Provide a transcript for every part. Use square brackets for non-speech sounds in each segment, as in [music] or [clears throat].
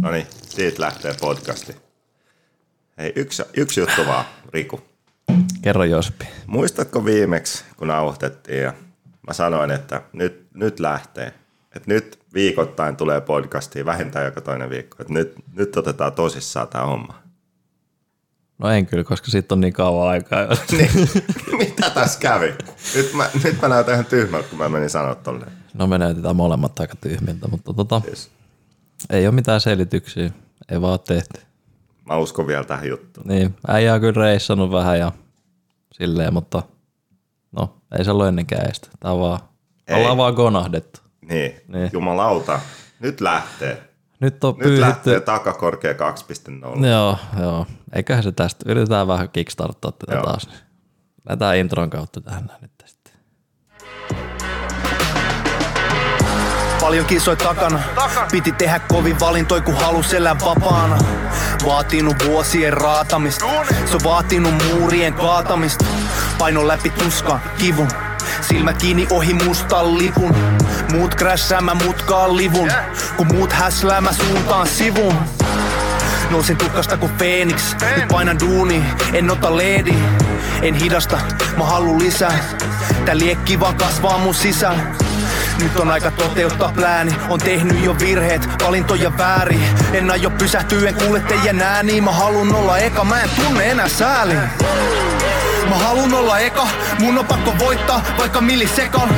No niin, siitä lähtee podcasti. Hei, yksi, yksi juttu vaan, Riku. Kerro Jospi. Muistatko viimeksi, kun nauhoitettiin ja mä sanoin, että nyt, nyt lähtee. Että nyt viikoittain tulee podcastiin, vähintään joka toinen viikko. Että nyt, nyt otetaan tosissaan tämä homma. No en kyllä, koska siitä on niin kauan aikaa. [laughs] niin, mitä tässä kävi? Nyt mä, nyt mä näytän ihan tyhmältä, kun mä menin sanoa tolleen. No me näytetään molemmat aika tyhmiltä, mutta tota, Yes. Ei ole mitään selityksiä. Ei vaan ole tehty. Mä uskon vielä tähän juttuun. Niin, äijä on kyllä reissannut vähän ja silleen, mutta no, ei se ollut ennenkään estä. Tää vaan, Ei. ollaan vaan gonahdettu. Niin, Niin. jumalauta. Nyt lähtee. Nyt on Nyt pyyhitty. lähtee takakorkea 2.0. Joo, joo. Eiköhän se tästä. Yritetään vähän kickstarttaa tätä Joo. taas. Lähdetään intron kautta tähän nyt sitten. Paljon kisoi takana. Piti tehdä kovin valintoi, kun halus elää vapaana. Vaatinut vuosien raatamista. Se on vaatinut muurien kaatamista. Paino läpi tuskan, kivun. Silmät kiinni ohi mustan lipun. Muut krässää, mä mutkaan livun. Kun muut häslää, mä suuntaan sivun. Nousin tukkasta kuin Phoenix. Nyt painan duuni, en ota leedi. En hidasta, mä haluun lisää. Tää liekki vaan kasvaa mun sisään. Nyt on aika toteuttaa plääni. On tehnyt jo virheet, valintoja väärin. En aio pysähtyä, en kuule teidän ääni. Mä halun olla eka, mä en tunne enää sääli Mä halun olla eka, mun on pakko voittaa vaikka millisekan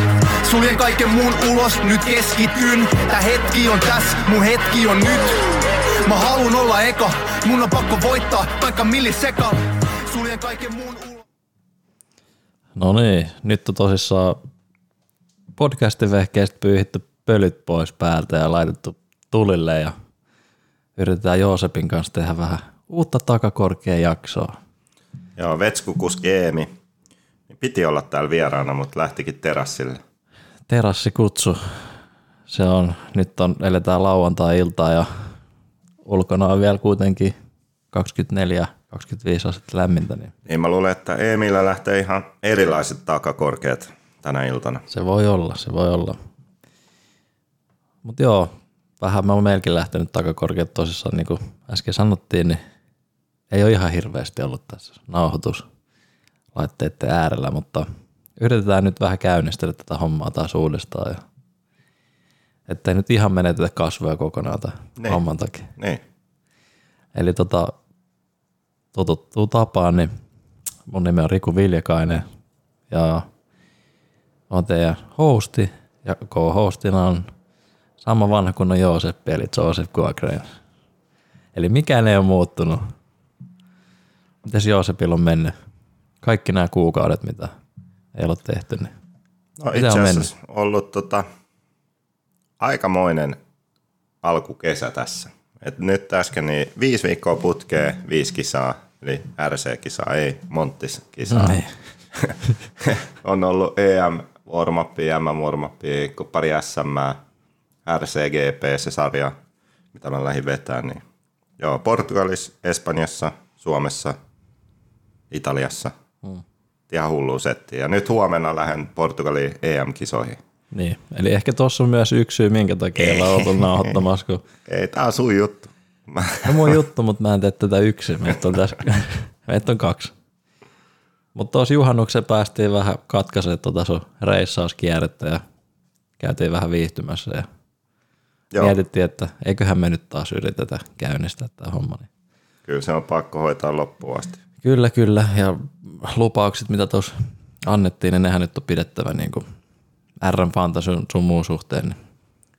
Suljen kaiken muun ulos, nyt keskityn. Tää hetki on tässä, mun hetki on nyt. Mä halun olla eka, mun on pakko voittaa vaikka millisekan Suljen kaiken muun ulos. No niin, nyt on tosissaan podcastin vehkeistä pyyhitty pölyt pois päältä ja laitettu tulille ja yritetään Joosepin kanssa tehdä vähän uutta takakorkea jaksoa. Joo, Vetskukus Geemi. Niin Piti olla täällä vieraana, mutta lähtikin terassille. Terassikutsu, se on, nyt on, eletään lauantai-iltaa ja ulkona on vielä kuitenkin 24-25 astetta lämmintä, niin Niin mä luulen, että Emillä lähtee ihan erilaiset takakorkeat tänä iltana. Se voi olla, se voi olla. Mutta joo, vähän mä oon meilläkin lähtenyt takakorkeat tosissaan, niin kuin äsken sanottiin, niin ei ole ihan hirveästi ollut tässä nauhoituslaitteiden äärellä, mutta yritetään nyt vähän käynnistellä tätä hommaa taas uudestaan, ja ettei nyt ihan menetetä kasvoja kokonaan tämän Niin. homman takia. Niin. Eli tota, totuttuu tapaan, niin mun nimi on Riku Viljakainen ja on teidän hosti ja co-hostina on sama vanha kuin on Jooseppi eli Joseph Guagren. Eli mikään ei ole muuttunut. Mites Joosepilla on mennyt? Kaikki nämä kuukaudet, mitä ei ole tehty, niin No itse on asiassa ollut tota, aikamoinen alkukesä tässä. Et nyt äsken niin viisi viikkoa putkee, viisi kisaa, eli RC-kisaa, ei Monttis-kisaa. Niin. [laughs] on ollut EM warmappi, MM warmappi, kun pari SM, RCGP se sarja, mitä mä lähdin vetämään. Niin. Joo, Portugalissa, Espanjassa, Suomessa, Italiassa. Hmm. Ihan hullu setti. Ja nyt huomenna lähden Portugalin EM-kisoihin. niin. Eli ehkä tuossa on myös yksi syy, minkä takia ei oltu nauhoittamassa, kun Ei, tää on sun juttu. Mä, No mun juttu, mutta mä en tee tätä yksin. Meitä on, tässä, [laughs] meitä on kaksi. Mutta tuossa juhannuksen päästiin vähän katkaisemaan tuota sun reissauskierrettä ja käytiin vähän viihtymässä ja joo, mietittiin, että eiköhän me nyt taas yritetä käynnistää tämä homma. Niin. kyllä se on pakko hoitaa loppuun asti. Kyllä, kyllä. Ja lupaukset, mitä tuossa annettiin, niin nehän nyt on pidettävä niin kuin RM Fantasyn sun muun suhteen. Niin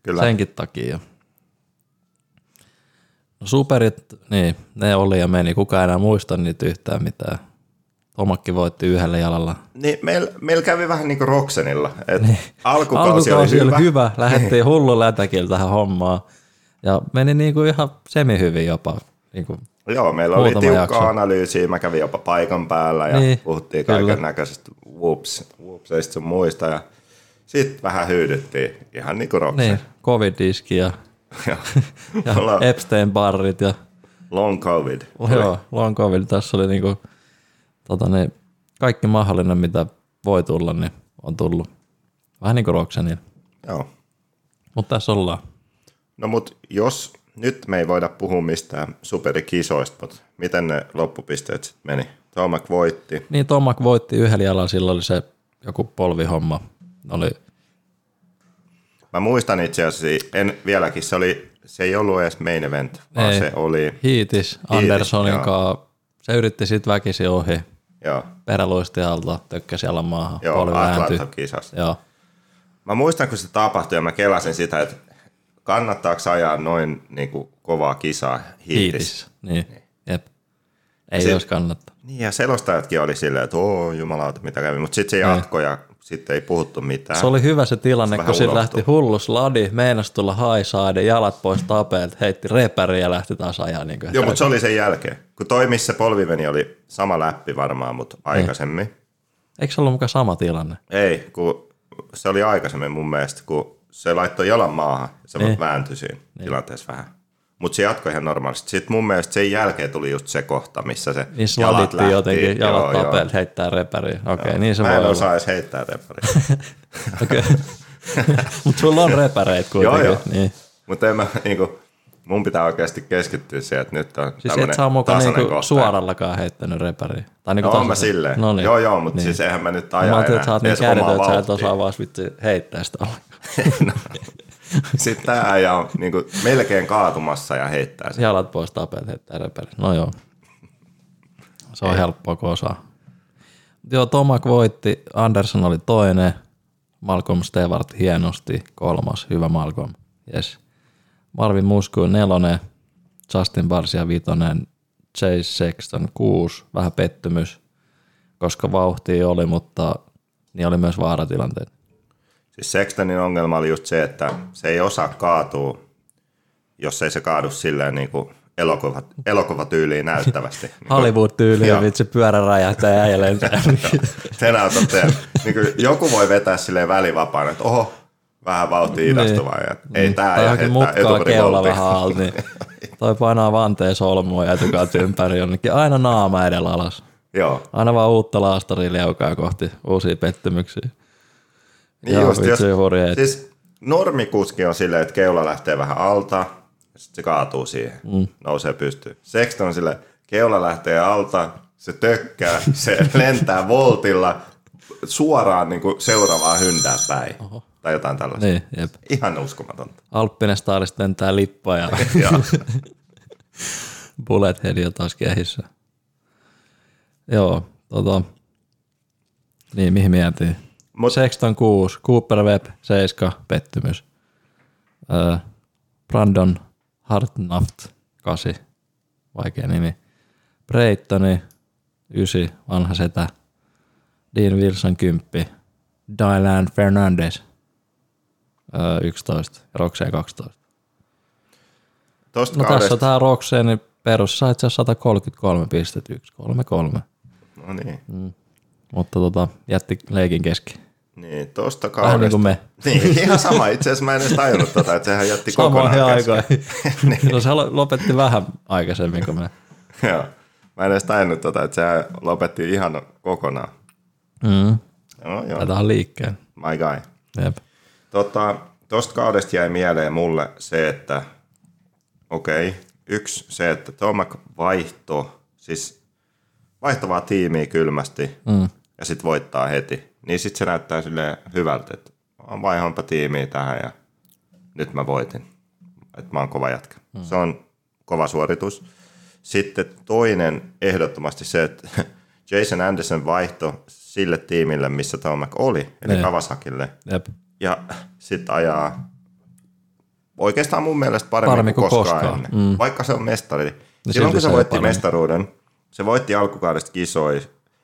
Kyllä. Senkin takia jo. No superit, niin, ne oli ja meni. Kuka enää muista niitä yhtään mitään. Tomakki voitti yhdellä jalalla. Niin, meillä meil kävi vähän niin kuin Roxenilla. Et alkukausi, Alkukausi oli hyvä. oli hyvä. Lähdettiin hullu lätäkillä tähän hommaan. Ja meni niin kuin ihan semi-hyvin jopa. Niin kuin, Joo, meillä oli tiukkaa jakso. analyysiä, mä kävin jopa paikan päällä ja Niin, niin, puhuttiin kaiken näköisistä whoops, whoopseista sun muista ja sitten vähän hyydyttiin ihan niin kuin Roxen. niin, covid-diski ja, [laughs] [laughs] Ja, Epstein-barrit ja long covid. joo, long covid. Tässä oli niinku, tota, niin, kaikki mahdollinen, mitä voi tulla, niin on tullut. Vähän niin kuin Roxanilla. Joo. Mutta tässä ollaan. No mut jos nyt me ei voida puhua mistään superikisoista, mutta miten ne loppupisteet sitten meni? Tomak voitti. Niin Tomak voitti yhdellä jalalla, sillä oli se joku polvihomma. Oli, Mä muistan itse asiassa, en vieläkin, se, oli, se ei ollut edes main event, vaan Ei. se oli, Hiitis Andersonin kanssa. Se yritti sitten väkisin ohi. Joo, Peräluisti alta, tökkäsi jalan maahan. joo. Atlanta-kisassa. Joo. Mä muistan, kun se tapahtui ja mä kelasin sitä, että kannattaako ajaa noin niin kuin, kovaa kisaa hiitissä. Hiitis. Niin. Jep. Ei Se- olisi kannattaa. Niin, ja selostajatkin oli silleen, että oo jumalauta, mitä kävi. Mutta sitten se jatkoi ja sitten ei puhuttu mitään. Se oli hyvä se tilanne, vähän kun unohtuu. lähti hullus ladi, meinasi tulla haisaade, jalat pois tapeelta, heitti repäri ja lähti taas ajaa. Niin kuin Joo, mutta se oli sen jälkeen. Kun toi, missä polvi meni, oli sama läppi varmaan, mutta aikaisemmin. Eikö se ollut mukaan sama tilanne? Ei, kun se oli aikaisemmin mun mielestä, kun se laittoi jalan maahan, se Niin. vääntyi siinä tilanteessa vähän. Mutta se jatkoi ihan normaalisti. Sitten mun mielestä sen jälkeen tuli just se kohta, missä se Niin jalat lähti. jotenkin, jalat Joo, tapeelta, heittää repäriä. Okei, okay, niin se Mä voi en olla. osaa edes heittää reppariä. [laughs] Okei. [laughs] Mutta sulla on repäreitä kuitenkin. joo. Niin. Mutta en mä, niinku, mun pitää oikeasti keskittyä siihen, että nyt on Siis et tämmönen sä oo mukaan tasainen niinku kohta. suorallakaan heittänyt repäriä. Tai niinku No on mä silleen. No niin. Joo, joo, mutta Niin. siis eihän mä nyt Mä aja ajattelin, että sä oot niin kädetön, että sä et osaa vaan vitsi heittää sitä ollenkaan. [laughs] [laughs] Sitten tää äijä on niinku melkein kaatumassa ja heittää sen. Jalat pois tapeet, heittää repäri. No joo. Se on helppoa, kun osaa. Joo, Tomak voitti, Anderson oli toinen, Malcolm Stewart hienosti, kolmas, hyvä Malcolm, yes. Marvin Musku nelonen, Justin Barcia vitonen, Chase Sexton kuusi, vähän pettymys, koska vauhtia oli, mutta niin oli myös vaaratilanteet. Siis Sextonin ongelma oli just se, että se ei osaa kaatua, jos ei se kaadu silleen niinku elokuva, elokuvatyyliin näyttävästi. [laughs] Hollywood-tyyli, Joo. vitsi pyörä räjähtää ja lentää. te näytätte, niinku, joku voi vetää silleen välivapaana, että oho, vähän vauhtia idastuvaa. Ja, ei tää Niin. tai ja mutkaa keula vähän alta, niin toi painaa vanteen solmua ja etukaat [laughs] ympäri jonnekin. Aina naama edellä alas. Joo, Aina vaan uutta laastaria liukaa kohti uusia pettymyksiä. Niin Joo, just, jos, siis normikuski on silleen, että keula lähtee vähän alta, ja sitten se kaatuu siihen, mm. nousee pystyyn. Sexton on silleen, keula lähtee alta, se tökkää, se [laughs] lentää voltilla suoraan niin kuin seuraavaan hyndää päin. Oho. Tai jotain tällaista. Niin, jep. Ihan uskomatonta. Alppinen Starista lentää lippa ja [laughs] [laughs] bullet head on taas kehissä. Joo, tota, niin mihin mietin? Mut, Sexton 6, Cooper Webb 7, pettymys. Öö, Brandon Hartnaft 8, vaikea nimi. Braytoni 9, vanha setä. Dean Wilson 10, Dylan Fernandez öö, 11 ja Roxanne 12. Tosta No kaudesta, tässä on tää Roxanne perus, sai itse asiassa 133 pistettä, 1, 3, 3. no niin, Mutta tota, jätti leikin kesken. Niin tosta Vähän niin kaudesta. kuin me. [laughs] Niin, ihan sama. Itse asiassa mä en edes tajunnut tota, että sehän jätti kokonaan Samoihin kesken. aikoihin. [laughs] no se lo- lopetti vähän aikaisemmin kuin me. [laughs] Joo. Mä en edes tajunnut tota, että sehän lopetti ihan kokonaan. Mm. Joo, joo. Laitetaan liikkeen. My guy. Jep. Tota, tosta kaudesta jäi mieleen mulle se, että okei, okay, yksi se, että Tomac vaihto, siis vaihtavaa tiimiä kylmästi mm. ja sitten voittaa heti. Niin sitten se näyttää sille hyvältä, että vaihanpa tiimiä tähän ja nyt mä voitin. Että mä oon kova jätkä. Mm. Se on kova suoritus. Sitten toinen ehdottomasti se, että [laughs] Jason Anderson vaihto sille tiimille, missä Tomac oli, eli Niin. Kawasakille Jep. ja sitten ajaa oikeastaan mun mielestä paremmin, Paremmin kuin kuin koskaan, koskaan. ennen. Mm. Vaikka se on mestari. Silloin silti kun se se voitti paremmin. mestaruuden, se voitti alkukaudesta kisoi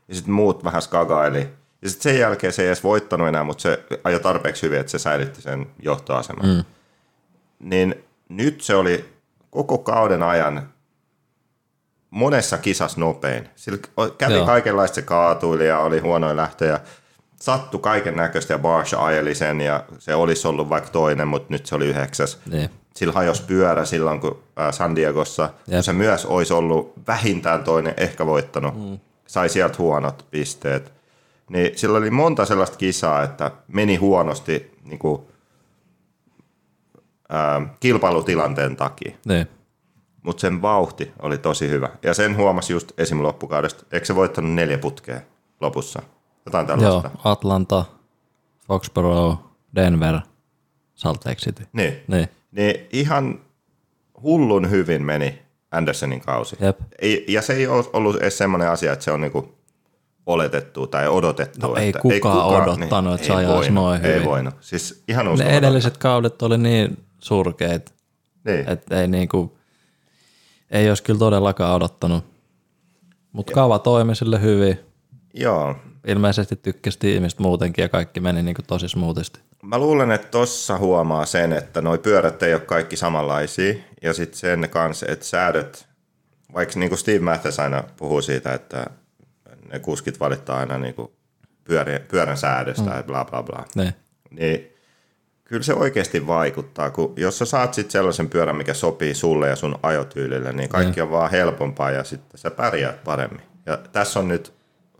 ja sitten muut vähän skagaili. Ja sitten sen jälkeen se ei edes voittanut enää, mutta se ajoi tarpeeksi hyvin, että se säilytti sen johtoaseman. Mm. Niin nyt se oli koko kauden ajan monessa kisassa nopein. Sillä kävi Joo. kaikenlaista, se kaatuili ja oli huonoja lähtöjä. Sattui kaiken näköistä ja Barsh ajeli sen ja se olisi ollut vaikka toinen, mutta nyt se oli yhdeksäs. Niin. Sillä hajosi pyörä silloin, kun äh, San Diegossa Jep. se myös olisi ollut vähintään toinen, ehkä voittanut. Mm. Sai sieltä huonot pisteet. Niin sillä oli monta sellaista kisaa, että meni huonosti niin kuin ää, kilpailutilanteen takia. Niin. Mutta sen vauhti oli tosi hyvä. Ja sen huomasi just esim. loppukaudesta. Eikö se voittanut neljä putkea lopussa? Jotain Joo, tällaista. Atlanta, Foxborough, Denver, Salt Lake City. Niin. Niin. Niin ihan hullun hyvin meni Andersonin kausi. Jep. Ja se ei ole ollut edes semmoinen asia, että se on niinku oletettu tai odotettu. No ei että kukaan odottanut, että se ei ajaisi noin Ei hyvin. voinut. Siis ihan Ne edelliset kaudet oli niin surkeita, Niin. että ei niinku, ei olisi kyllä todellakaan odottanut. Mutta kava toimi sille hyvin. Joo. Ilmeisesti tykkäsi tiimistä muutenkin ja kaikki meni niinku tosi smoothisti. Mä luulen, että tossa huomaa sen, että noi pyörät ei ole kaikki samanlaisia. Ja sitten sen kanssa, että säädöt, vaikka niin kuin Steve Mathis aina puhuu siitä, että ne kuskit valittaa aina niin kuin pyörän, pyörän säädöstä mm. ja bla bla bla. Niin. Niin kyllä se oikeasti vaikuttaa, kun jos sä saat sitten sellaisen pyörän, mikä sopii sulle ja sun ajotyylille, niin kaikki on vaan helpompaa ja sitten sä pärjäät paremmin. Ja tässä on nyt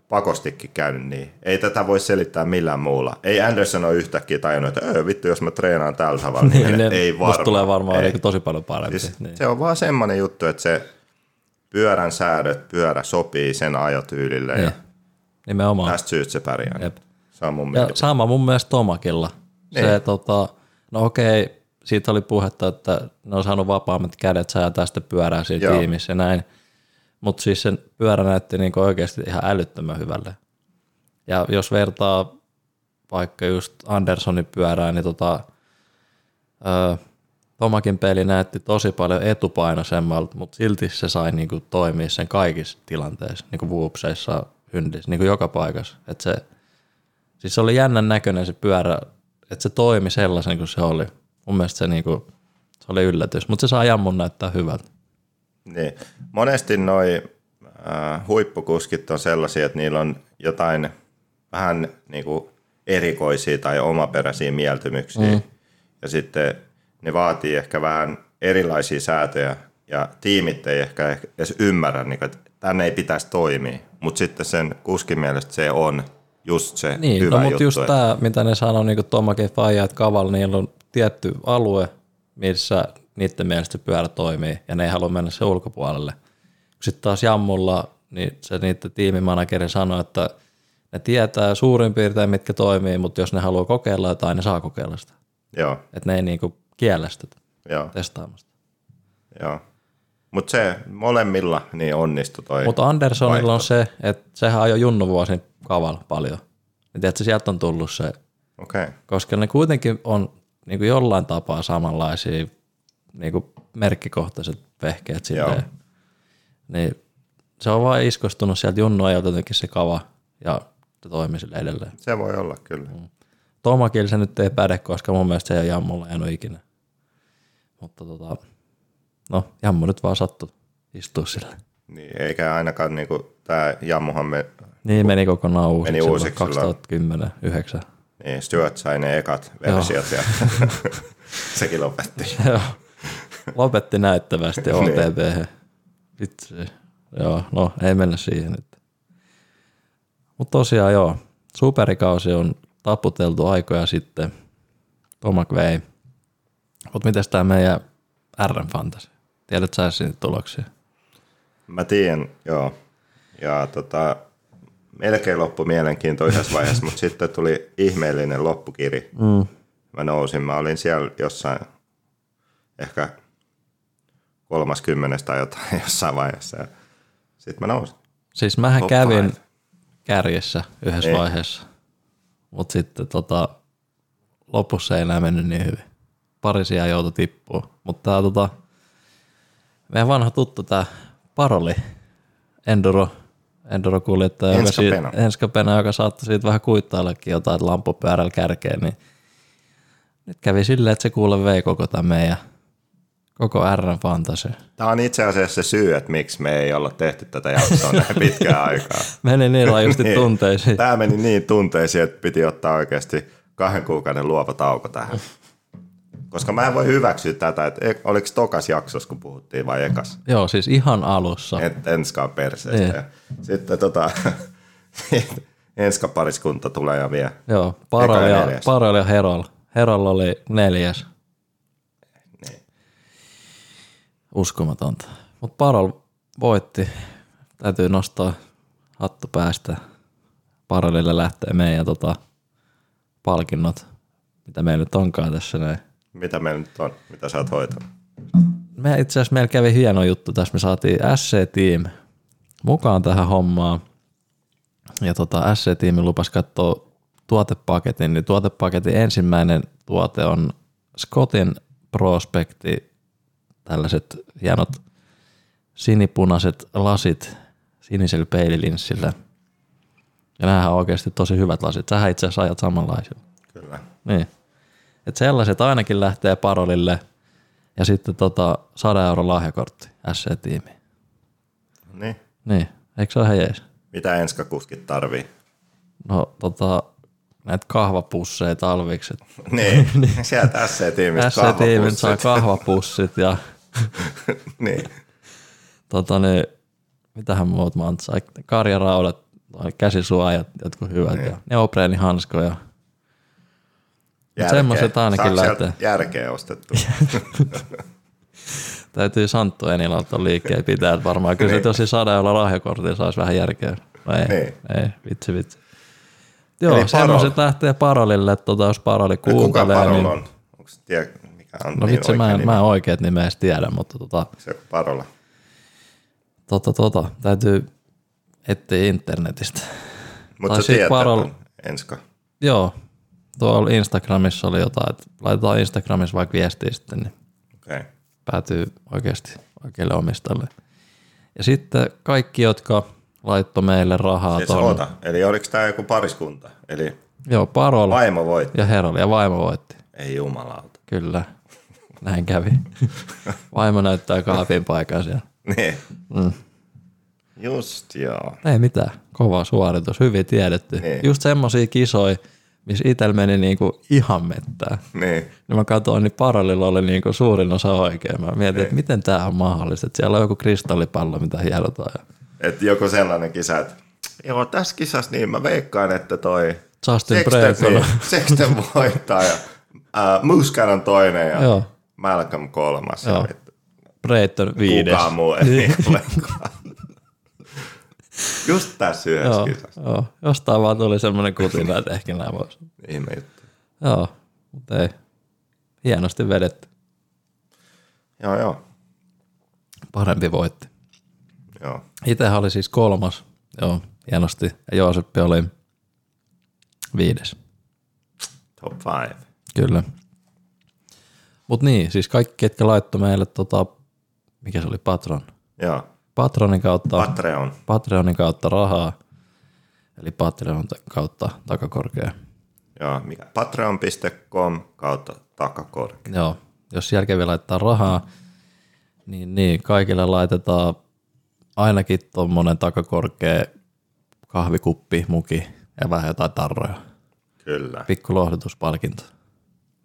pakostikin käynyt niin. Ei tätä voi selittää millään muulla. Ei Anderson ole yhtäkkiä tajunnut, että öö, vittu, jos mä treenaan tällä tavalla, [laughs] niin, Niin, niin ne, ei musta varmaan. tulee varmaan ei. niinku tosi paljon parempi. Siis niin. Se on vaan semmoinen juttu, että se pyörän säädöt, pyörä sopii sen ajotyylille ja Niin. Nimenomaan. tästä syystä se pärjää. Jep. Se on mun Ja sama mun mielestä Tomakilla. Se, Niin. tota, no okei, siitä oli puhetta, että ne on saanut vapaammat kädet sää tästä pyörää siinä Joo. tiimissä ja näin. Mutta siis sen pyörä näytti niinku oikeasti ihan älyttömän hyvälle. Ja jos vertaa vaikka just Andersonin pyörää, niin tota, ö, Tomakin peli näytti tosi paljon etupainoisemmalta, mutta silti se sai niinku toimia sen kaikissa tilanteissa, niinku whoopseissa, hyndissä, niinku joka paikassa. Et se, siis se oli jännän näköinen se pyörä, että se toimi sellaisen kuin se oli. Mun mielestä se, niinku, se oli yllätys, mutta se saa jammun näyttää hyvältä. Niin. Monesti noi äh, huippukuskit on sellaisia, että niillä on jotain vähän niin kuin erikoisia tai omaperäisiä mieltymyksiä. Mm. Ja sitten ne vaatii ehkä vähän erilaisia säätöjä ja tiimit ei ehkä edes ymmärrä, niin kuin, että tänne ei pitäisi toimia. Mutta sitten sen kuskin mielestä se on just se Niin, hyvä no mutta juttu. just tämä, mitä ne sanoo, niin kuin Tomakin Faija, että Kaval, niillä on tietty alue, missä niiden mielestä se pyörä toimii, ja ne ei halua mennä se ulkopuolelle. Sitten taas Jammulla, niin se niiden tiimimanageri sanoi, että ne tietää suurin piirtein, mitkä toimii, mutta jos ne haluaa kokeilla jotain, ne saa kokeilla sitä. Joo, Että ne ei niinku kiellä sitä joo, testaamasta. joo. Mutta se molemmilla niin onnistui toi. Mutta Andersonilla vaihto. on se, että sehän ajoi junnuvuosin Kaval paljon. Ja tiedätkö, sieltä on tullut se okay. koska ne kuitenkin on niin kuin jollain tapaa samanlaisia niin kuin merkkikohtaiset vehkeet. Joo. Niin se on vaan iskostunut sieltä junnu ajalta jotenkin se kava ja se toimii sille edelleen. se voi olla kyllä. Mm. Tomakil se nyt ei päde, koska mun mielestä se ei ole jammulla jäänyt ikinä. Mutta tota, no jammu nyt vaan sattui istua sille. Niin, eikä ainakaan niinku, tämä Jammuhan me, Niin meni kokonaan uusiksi, Meni uusiksi silloin. 2010 9 niin Stuart sai ne ekat versiot ja [laughs] sekin lopetti. Joo. Lopetti näyttävästi [laughs] Niin. OTP. Vitsi. Joo, no ei mennä siihen nyt. Mutta tosiaan joo, superikausi on taputeltu aikoja sitten. Tomak vei. Mutta mitäs tää meidän RM Fantasy? Tiedät sä sinne tuloksia? Mä tiedän, joo. Ja tota, melkein loppu mielenkiinto yhdessä vaiheessa, mutta sitten tuli ihmeellinen loppukiri. Mm. Mä nousin, mä olin siellä jossain ehkä kolmaskymmenestä tai jotain [laughs] jossain vaiheessa. Ja sitten mä nousin. Siis mähän Top kävin five. kärjessä yhdessä Niin. vaiheessa, mutta sitten tota, lopussa ei enää mennyt niin hyvin. Pari sijaa joutui tippua, mutta tää tota, meidän vanha tuttu tää Paroli, Enduro, Enduro-kuljettaja, joka, si- joka saattoi siitä vähän kuittaillakin jotain, lampupyörällä kärkeen, niin nyt kävi silleen, että se kuule vei koko tämän meidän koko R Fantasy. Tämä on itse asiassa se syy, että miksi me ei olla tehty tätä jaksoa näin pitkään [laughs] aikaa. Meni niin rajusti Niin. tunteisiin. Tämä meni niin tunteisiin, että piti ottaa oikeasti kahden kuukauden luova tauko tähän. Koska mä en voi hyväksyä tätä, että e- oliko tokas jaksossa, kun puhuttiin vai ekas? Joo, siis ihan alussa. Et, enskaan perseestä. Niin. Sitten tota, [laughs] enska pariskunta tulee ja vie. Joo, Parol ja ja. Parol ja Herol. Herol oli neljäs. Uskomatonta. Mutta Parol voitti. Täytyy nostaa hattu päästä. Parolille lähtee meidän tota, palkinnot, mitä meillä nyt onkaan tässä näin. Mitä meillä nyt on? Mitä sä oot hoitanut? Me itse asiassa meillä kävi hieno juttu tässä. Me saatiin SC-team mukaan tähän hommaan. Ja tota, SC-tiimi lupas katsoa tuotepaketin. Niin tuotepaketin ensimmäinen tuote on Scottin Prospekti, tällaiset hienot sinipunaiset lasit sinisellä peililinssillä. Ja nämähän on oikeasti tosi hyvät lasit. Sähän itse asiassa ajat samanlaisilla. Kyllä. Niin. Et sellaiset ainakin lähtee parolille ja sitten tota 100 euro lahjakortti SC-tiimiin. Niin. Niin, eikö se ole ihan jees? Mitä enskakuskit tarvii? No tota, näitä kahvapusseja talviksi. et [laughs] [laughs] Niin, sieltä SC-tiimistä SC-tiimit saa kahvapussit. ja [laughs] niin. tota niin, mitähän muut maat sai, karjaraudat, käsisuojat, jotkut hyvät Niin. ja neopreenihanskoja. Järkeä. semmoset ainakin sieltä lähtee. järkeä ostettu. [laughs] Täytyy Santtu Enilalta liikkeen pitää, että varmaan kyllä se Niin. tosi saada jolla lahjakortilla saisi vähän järkeä. No ei, Niin. ei, vitsi vitsi. Joo, Eli semmoiset Parol. lähtee parolille, tota, jos paroli Kuka kuuntelee, Parol niin... on? Onko se tie, mikä on No niin vitsi, mä en, nimi? mä en oikeet nimeä edes tiedä, mutta tota, Se Parola. tota, tota, täytyy etsiä internetistä. Mutta sä tiedät, Parol- Enska. Joo, tuolla Instagramissa oli jotain, että laitetaan Instagramissa vaikka viestiä sitten, niin. Okay. päätyy oikeasti oikealle omistajalle. Ja sitten kaikki, jotka laittoi meille rahaa Siis tuonne. oota. Eli oliko tämä joku pariskunta? Eli Joo, Parol vaimo voitti? ja Heroli ja vaimo voitti. Ei jumalauta. Kyllä, näin kävi. [laughs] Vaimo näyttää kaapin paikan siellä. Niin. Mm. Just joo. Ei mitään, kova suoritus, hyvin tiedetty. Niin. Just semmosia kisoja, missä itsellä meni niinku ihan mettää. Niin. Ja mä katsoin, niin Parolilla oli niinku suurin osa oikein. Mä mietin, että miten tämä on mahdollista. Että siellä on joku kristallipallo, mitä hierotaan. Että joku sellainen kisa, että joo, tässä kisassa niin mä veikkaan, että toi Justin Sexton, niin, [laughs] Sexton voittaa ja uh, Muscat on toinen ja Joo. Malcolm kolmas. Joo. Brayton viides. kukaan muu ei [laughs] Niin. Just tässä yhdessä Joo, kisassa. joo, jostain vaan tuli semmoinen kutina, että ehkä nämä vois. Ihme juttu. Joo, mutta ei. Hienosti vedetty. Joo, joo. Parempi voitti. joo. Itsehän oli siis kolmas. Joo, hienosti. Ja Jooseppi oli viides. Top five. Kyllä. Mutta niin, siis kaikki, ketkä laittoi meille, tota, mikä se oli, Patron. Joo. Patronin kautta, Patreon. Patreonin kautta rahaa, eli Patreon kautta takakorkea. Joo, mikä? Patreon.com kautta takakorke. Joo, jos järkeviä laittaa rahaa, niin, niin kaikille laitetaan ainakin tuommoinen takakorkea kahvikuppi, muki ja vähän jotain tarroja. Kyllä. Pikku lohdutuspalkinto.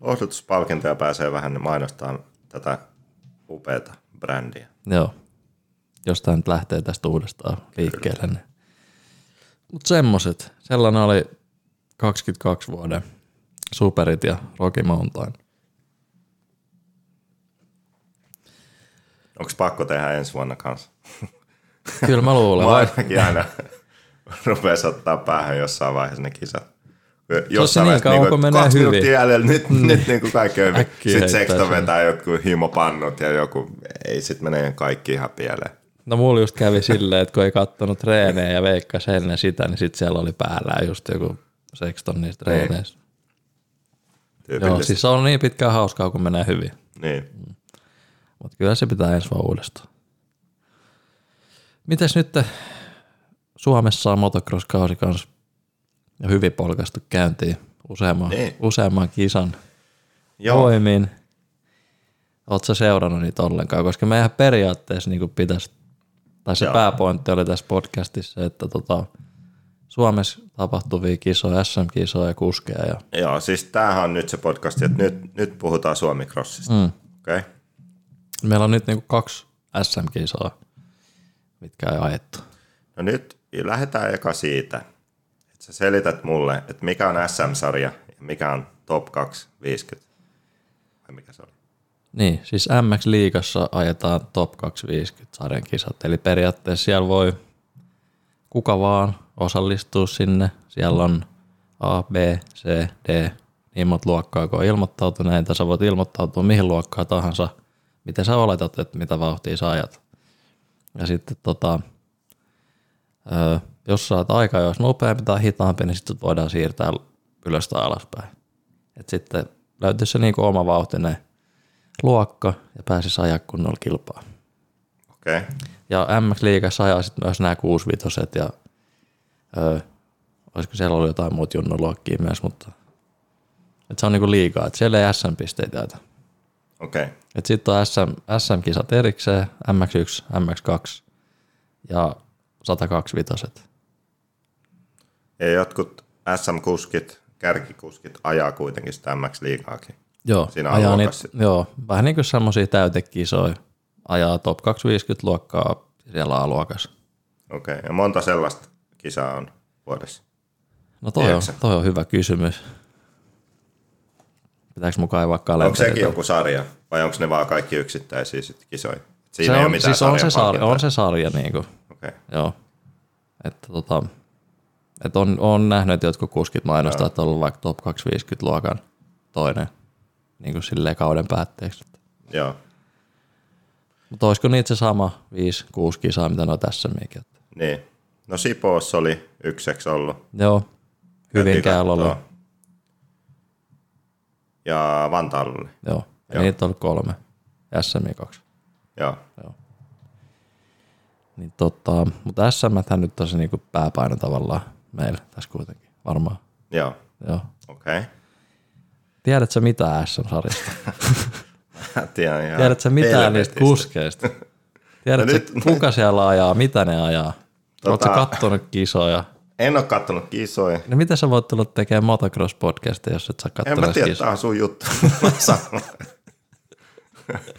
Lohdutuspalkintoja pääsee vähän mainostamaan tätä upeata brändiä. Joo, jos tämä nyt lähtee tästä uudestaan liikkeelle. Niin. Mutta semmoset. Sellainen oli 22 vuoden Superit ja Rocky Mountain. Onko pakko tehdä ensi vuonna kanssa? [laughs] Kyllä mä luulen. Mä Vai, ainakin aina [laughs] rupes ottaa päähän jossain vaiheessa ne kisat. niin vaiheessa kauan, kun menee kaksi hyvin. minuuttia jäljellä, nyt, mm. nyt niin kuin kaikki on hyvin. Sitten sen. vetää jotkut himopannut ja joku, ei sit menee kaikki ihan pieleen. No mulla just kävi silleen, että kun ei kattonut treenejä ja veikkas ennen sitä, niin sitten siellä oli päällä just joku Sexton niistä treeneissä. Joo, siis se on niin pitkään hauskaa, kun menee hyvin. Niin. Mutta kyllä se pitää ensi vaan uudestaan. Mites nyt Suomessa on motocross-kausi kanssa jo hyvin polkastu käyntiin useamman, Niin. useamman kisan Joo, voimin. Oletko seurannut niitä ollenkaan? Koska meidän periaatteessa niin pitäisi, tai se Joo. pääpointti oli tässä podcastissa, että tota, Suomessa tapahtuvia kisoja, SM-kisoja, kuskeja ja joo, siis tämähän on nyt se podcast, että nyt, nyt puhutaan Suomi-crossista. Mm. Okay? meillä on nyt niin kaksi SM-kisaa, mitkä ei ajettu. No nyt lähdetään eka siitä, että sä selität mulle, että mikä on SM-sarja ja mikä on Top 250. Vai mikä se oli? Niin, siis MX-liigassa ajetaan top 250 sarjan kisat, eli periaatteessa siellä voi kuka vaan osallistua sinne. Siellä on A, B, C, D, niin monta luokkaa kun on ilmoittautuneita. Sä voit ilmoittautua mihin luokkaan tahansa, miten sä oletat, että mitä vauhtia sä ajat. Ja sitten tota, jos sä oot aika jos nopeampi tai hitaampi, niin sitten voidaan siirtää ylös tai alaspäin. Et sitten löytyisi se niinku oma vauhtinen luokka ja pääsisi ajaa kunnolla kilpaa. Okei. Okay. Ja MX-liigassa ajaa sitten myös nämä 65 ja öö, olisiko siellä ollut jotain muut junnuluokkia myös, mutta et se on niinku liikaa, että siellä ei SM-pisteitä. Okei. Okay. Et sitten on SM, SM-kisat erikseen, MX1, MX2 ja 125. Ja jotkut SM-kuskit, kärkikuskit ajaa kuitenkin sitä MX-liigaakin. Joo, Siinä ajaa niitä, joo, vähän niin kuin semmoisia täytekisoja. Ajaa top 250 luokkaa siellä A-luokassa. Okei. Okay. Ja monta sellaista kisaa on vuodessa? No toi on, toi on hyvä kysymys. Pitääkö mun kaivaa Onko kalenteria? sekin joku sarja vai onko ne vaan kaikki yksittäisiä sit kisoja? Siinä se ei on, ole siis on se, sarja, on se sarja niinku, Okei. Okay. joo. Että tota, et on, on nähnyt, että jotkut kuskit mainostaa, että on ollut vaikka top 250 luokan toinen niin kuin silleen kauden päätteeksi. Joo. Mutta olisiko niitä se sama 5-6 kisaa, mitä ne on tässä mikä? Niin. No Sipoossa oli ykseksi ollut. Joo, Hyvinkäällä kattoo. Ja Vantaalla oli. Joo, ja Joo. niitä on kolme. SMI kaksi. Joo. Niin tota, mutta SM nyt on se niinku pääpaino tavallaan meillä tässä kuitenkin, varmaan. Joo. Joo. Okei. Okay. Tiedätkö mitään SM-sarjasta? [laughs] Tiedän ihan Tiedätkö mitään niistä kuskeista? Tiedätkö, No nyt- kuka siellä ajaa, mitä ne ajaa? Tota... Oletko kattonut kisoja? En ole kattonut kisoja. No mitä sä voit tulla tekemään motocross-podcastia, jos et sä En kattonut mä tiedä, kisoja? tää on sun juttu. [laughs]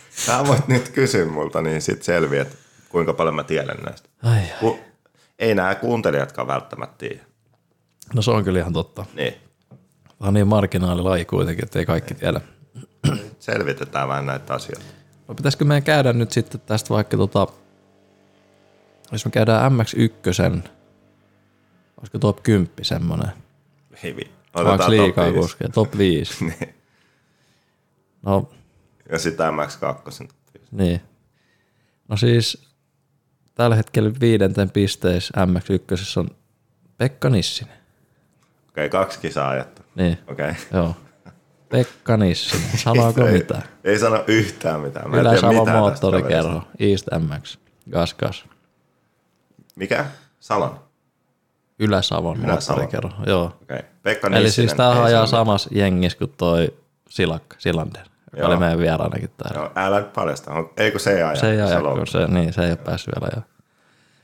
Sä voit nyt kysyä multa, niin sit selviää, että kuinka paljon mä tiedän näistä. Ai, Ku, ei nämä kuuntelijatkaan välttämättä tiedä. no se on kyllä ihan totta. Niin. On niin marginaalilaji kuitenkin, että ei kaikki tiedä. Selvitetään vähän näitä asioita. No pitäisikö meidän käydä nyt sitten tästä vaikka tota, jos me käydään MX1, olisiko top 10 semmonen? Hivi. Onko liikaa top viisi. kuskeja? Top 5. Niin. No Ja sitten MX2. niin. No siis tällä hetkellä viidenten pisteissä MX1 on Pekka Nissinen. Okei, okay, kaksi kisaa ajettu. Niin, Okei. Okay. joo. Pekka Nissinen. Sanooko ei, mitään? Ei sano yhtään mitään. Mä mitään tästä moottorikerho. East MX. Gas gas. Mikä? Salon. Ylä-Savon moottorikerho. Joo. Okay. Pekka Eli Nissinen. siis tää ajaa samassa jengissä kuin toi Silakka, Silander, joka Joo. oli meidän vieraanakin täällä. Joo, älä nyt paljasta. On- Ei kun se ei aja. Se ei aja, Salon. kun se, niin, se ei ole päässyt vielä jo.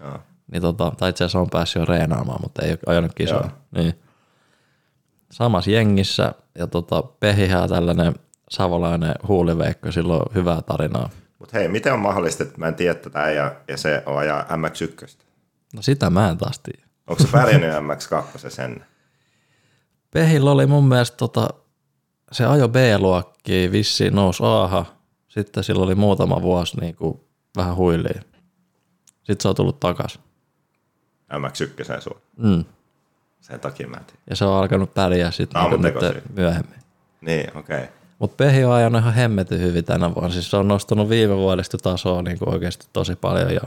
Joo. Niin tota, tai itse asiassa on päässyt jo reenaamaan, mutta ei ole ajanut kisoja. Joo. Niin. Samassa jengissä ja tota, Pehihää tällainen savolainen huuliveikko, sillä on hyvää tarinaa. Mutta hei, miten on mahdollista, että mä en tiedä tätä ja, ja se on ajaa MX1? No sitä mä en taas tiedä. Onko se pärjännyt [laughs] MX2 sen? Pehillä oli mun mielestä tota, se ajo B-luokkiin, vissiin nousi Ahan, sitten sillä oli muutama vuosi niin kuin vähän huiliin. Sitten se on tullut takaisin. MX1 sun. Mm. Sen takia mä en tiedä. Ja se on alkanut pärjää sitten niin Aamutekoisia. nyt myöhemmin. Niin, okei. Okay. Mutta Pehi on ajanut ihan hemmetyn hyvin tänä vuonna. Siis se on nostanut viime vuodesta tasoa niin kuin oikeasti tosi paljon. Ja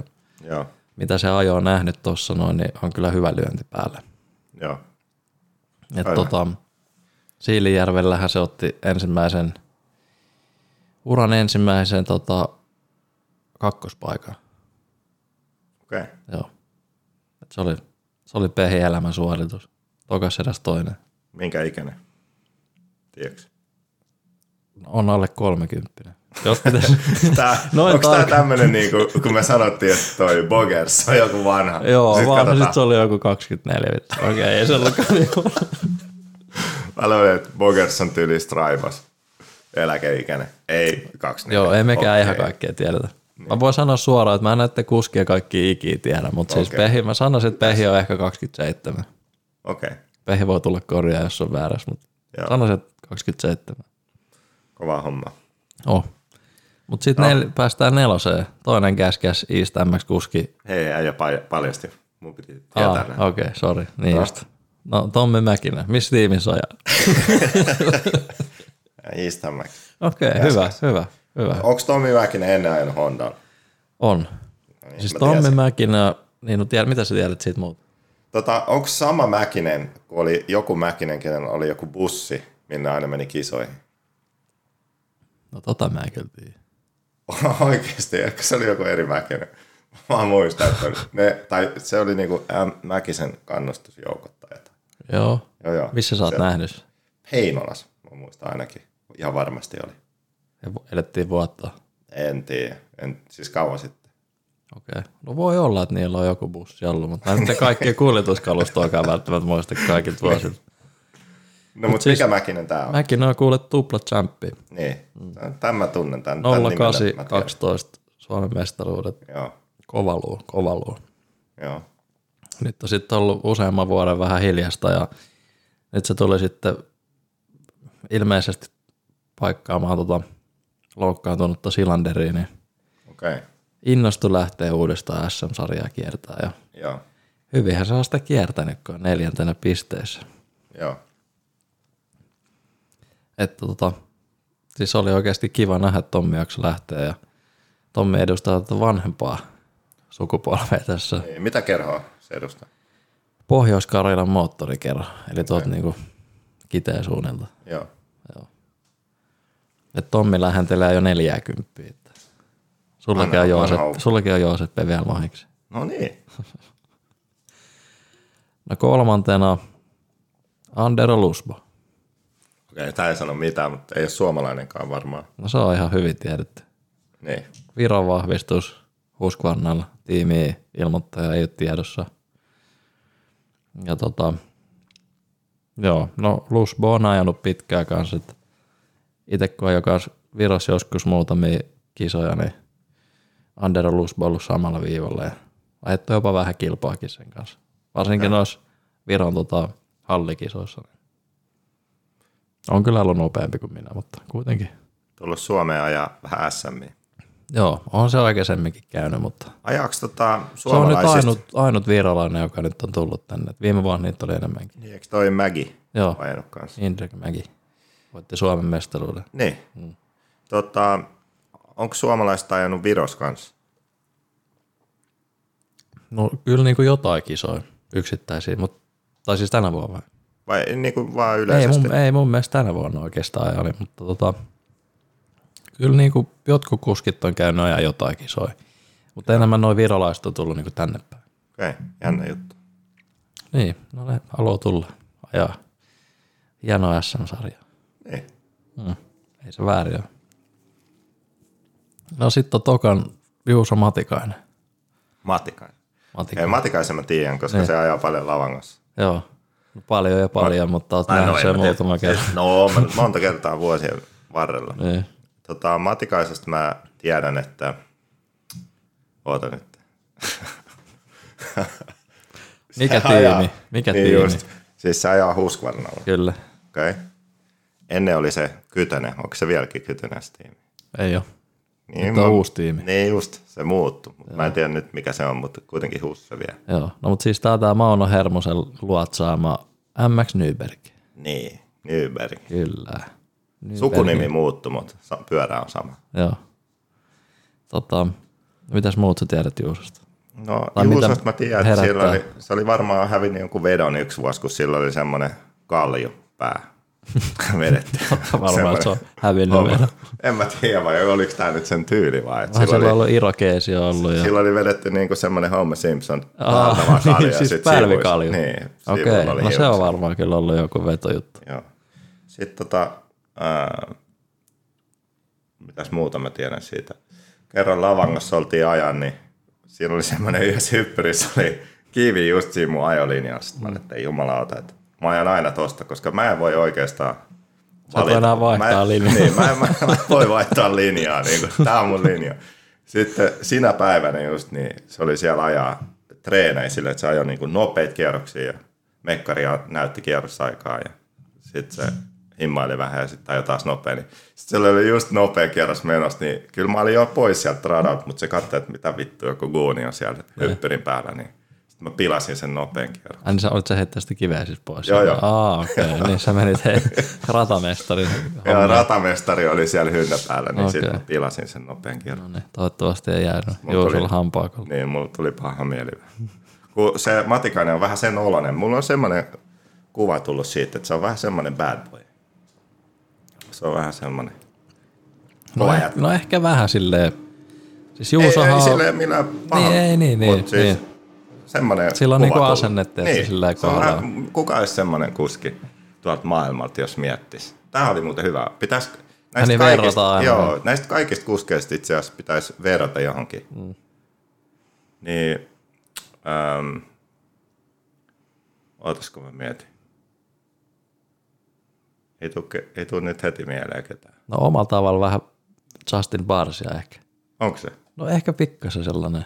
Joo, mitä se ajo on nähnyt tuossa noin, niin on kyllä hyvä lyönti päällä. joo. Et tota, Siilijärvellähän se otti ensimmäisen, uran ensimmäisen tota, kakkospaikan. Okei. Okay. Joo. Et se oli, se oli Pehi elämän suoritus. Tokas eräs toinen. Minkä ikäinen? Tiedätkö? On alle 30. Jos [laughs] pitäisi, Tää, [laughs] Noin onko tää tark- tämmönen, niinku, kun me sanottiin, että toi Bogers on joku vanha? Joo, Sit vaan katsotaan. sit se oli joku 24 vittu. Okei, okay, ei se ollutkaan [laughs] niin. Mä luulen, että Bogers on tyyli Stribas. Eläkeikäinen. Ei, kaksi. Joo, ei mekään Okei. ihan kaikkea tiedetä. Mä voin sanoa suoraan, että mä en näette kuskia kaikki ikiä tiedä, mutta siis Okei. Pehi, mä sanoisin, että Pehi on ehkä 27. Okei, okay. Pehi voi tulla korjaa, jos on väärässä, mutta Joo. sanoisin, että 27. kova homma. Oh. Mutta sitten nel, päästään neloseen. Toinen käskäs East MX-kuski. Hei, äijä pa- paljasti. Mun piti tietää Ah. Okei, okay, sori. Niin just. No, Tommi Mäkinen. Missä tiimissä on? Istämäki. [laughs] Okei, okay, hyvä, hyvä, hyvä. Onko Tommi Mäkinen ennen ajanut Hondan? On. niin, Siis Tommi. Mäkinen, niin no tiedät, mitä sä tiedät siitä muuta? Tota, onko sama Mäkinen, kun oli joku Mäkinen, kenellä oli joku bussi, minne aina meni kisoihin? No tota mä en kyllä tiedä. [laughs] Oikeasti, ehkä se oli joku eri Mäkinen. [laughs] Mä muistan, että ne, tai se oli niinku M. Mäkisen kannustusjoukot tai jotain. Joo. Joo, joo. Missä sä oot se, nähnyt? Heinolas, mä muistan ainakin. Ihan varmasti oli. Elettiin vuotta. En tiedä, en, siis kauan sitten. Okei. Okay. No voi olla, että niillä on joku bussi ollut, mutta mä en nyt kaikkia [laughs] kuljetuskalustoakaan välttämättä muista kaikilta vuosilta. No mutta siis- mikä Mäkinen tää on? Mäkin on kuullut tupla champi. Niin, tämän mä tunnen. Tämän, tämän nimen 08, mä tiedän. 12 Suomen mestaruudet. Joo, Kovaluu, kovaluu. joo. Nyt on sitten ollut useamman vuoden vähän hiljasta ja nyt se tuli sitten ilmeisesti paikkaamaan tota loukkaantunutta Silanderiä, niin Okei, okay. innostui lähteä uudestaan SM-sarjaa kiertää ja joo, hyvinhän se on sitä kiertänyt, kun on neljäntenä pisteessä. joo. Että tota, siis oli oikeasti kiva nähdä Tommi jakso lähteä ja Tommi edustaa tätä vanhempaa sukupolvea tässä Niin, mitä kerhoa se edustaa? Pohjois-Karjalan moottorikerro, eli tuolta niinku kiteen suunnilta. Joo. Et Tommi lähentelee jo 40. Että Sullakin on, Joosep, ukko. sullakin on vielä mahiksi. No niin, [laughs] No kolmantena Andero Lusbo. okei, tää ei sano mitään, mutta ei ole suomalainenkaan varmaan. No se on ihan hyvin tiedetty. Niin, Viron vahvistus Husqvarnalla. Tiimi ilmoittaja ei ole tiedossa. Ja tota, joo, no Lusbo on ajanut pitkään kanssa. että Itse kun joka Virossa joskus muutamia kisoja, niin Lusbo on ollut samalla viivalla ja ajettu jopa vähän kilpaakin sen kanssa. Varsinkin noissa Viron tota, hallikisoissa. niin On kyllä ollut nopeampi kuin minä, mutta kuitenkin. tullut Suomeen ja vähän SMI. Joo, on se aikaisemminkin käynyt, mutta Ajaaks tota se on nyt ainut, ainut virolainen, joka nyt on tullut tänne. Viime vuonna niitä oli enemmänkin. Niin, eikö toi Mägi Joo, ajanut kanssa? Indrek Mäki voitti Suomen mestaruuden. Niin. Mm. Tota, onko suomalaista ajanut Viros kanssa? No kyllä niin kuin jotain kisoja yksittäisiä, mutta, tai siis tänä vuonna vai? Vai niin kuin vaan Ei yleisesti? mun, ei mun mielestä tänä vuonna oikeastaan ajali, mutta tota, kyllä niin kuin jotkut kuskit on käynyt ajaa jotain kisoja. Mutta enemmän noin virolaiset on tullut niin kuin tänne päin. Okei, okay, jännä juttu. Niin, no ne haluaa tulla ajaa hienoa SM-sarjaa. Niin. Mm, ei se väärin ole. No sitten on Tokan Juuso Matikainen. Matikainen. Ei, Matikainen. Matikaisen mä tiedän, koska Niin. se ajaa paljon Lavangossa. Joo. No paljon ja paljon, mutta oot en nähnyt oo- sen muutama kerran. No, mä nyt monta kertaa vuosien varrella. Niin. Tota, Matikaisesta mä tiedän, että... Oota nyt. Mikä tiimi? Mikä niin tiimi? Just, siis se ajaa Husqvarnalla. Kyllä. Okei. Okay. Ennen oli se Kytönen. Onko se vieläkin Kytönen tiimi? Ei ole. Niin, Nyt on uusi tiimi. Niin just, se muuttui. Mä en tiedä nyt mikä se on, mutta kuitenkin Husse vielä. Joo. No mutta siis tää on tää Mauno Hermosen luotsaama MX Nyberg. Niin, Nyberg. Kyllä. Nyberg. Sukunimi muuttui, mutta pyörä on sama. Joo. Tota, mitäs muut sä tiedät Juusosta? No Tai Juusosta mä tiedän, että oli, se oli varmaan hävinnyt jonkun vedon yksi vuosi, kun sillä oli semmoinen kalju pää [laughs] vedetty. [laughs] Varmaan se on hävinnyt Homma. vielä. [laughs] En mä tiedä, vai oliko tämä nyt sen tyyli vai? että Vähän Sillä oli, ollut irokeesi ollut. Ja... sillä oli vedetty niinku semmoinen Homer Simpson kalju. niin, ja siis sit pälvikalju. Niin, Okei, oli no se hiukset. on varmaan kyllä ollut joku vetojuttu. Joo. Sitten tota, ää, mitäs muuta mä tiedän siitä. Kerran Lavangossa oltiin ajan, niin siinä oli semmoinen yhdessä hyppyrissä oli kivi just siinä mun ajolinjassa. Sitten mä olin, että ei jumalauta, että mä ajan aina tosta, koska mä en voi oikeastaan Sä voi enää vaihtaa mä, en- linjaa. Niin, mä, en, mä, mä voi vaihtaa linjaa, niin kuin, tää on mun linja. Sitten sinä päivänä just niin, se oli siellä ajaa treenei sille, että se ajoi niin nopeita kierroksia ja mekkaria näytti kierrosaikaa ja sitten se himmaili vähän ja sitten ajoi taas nopea. Niin sitten se oli just nopea kierros menossa, niin kyllä mä olin jo pois sieltä radalta, mutta se katsoi, että mitä vittu joku guuni on siellä hyppyrin päällä, niin mä pilasin sen nopean kierron. Ai niin sä olit sä heittää sitä kiveä siis pois? Joo, joo. Aa, okei. Okay. [laughs] niin sä menit hei, ratamestarin [laughs] hommiin. ratamestari oli siellä hynnä päällä, niin okay. Sitten pilasin sen nopean kierron. No niin, toivottavasti ei jäänyt Juusolla tuli- hampaakolla. Niin, mulla tuli paha mieli. Kun se Matikainen on vähän sen oloinen. Mulla on semmoinen kuva tullut siitä, että se on vähän semmoinen bad boy. Se on vähän semmoinen. No, eh, no ehkä vähän silleen. Siis Ei, Juusohan ei on- silleen minä paha. Niin, ei, niin, niin, mut siis niin. Semmoinen Sillä on niinku asennetta, että niin, se on kohdalla. Kuka olisi semmoinen kuski tuolta maailmalta, jos miettisi? Tämä oli muuten hyvä. Pitäisi näistä niin kaikista, aina. joo, näistä kaikista kuskeista itse asiassa pitäisi verrata johonkin. Mm. Niin, ähm, ootasko mä mietin? Ei tule, ei tule nyt heti mieleen ketään. No omalla tavalla vähän Justin Barsia ehkä. Onko se? No ehkä pikkasen sellainen.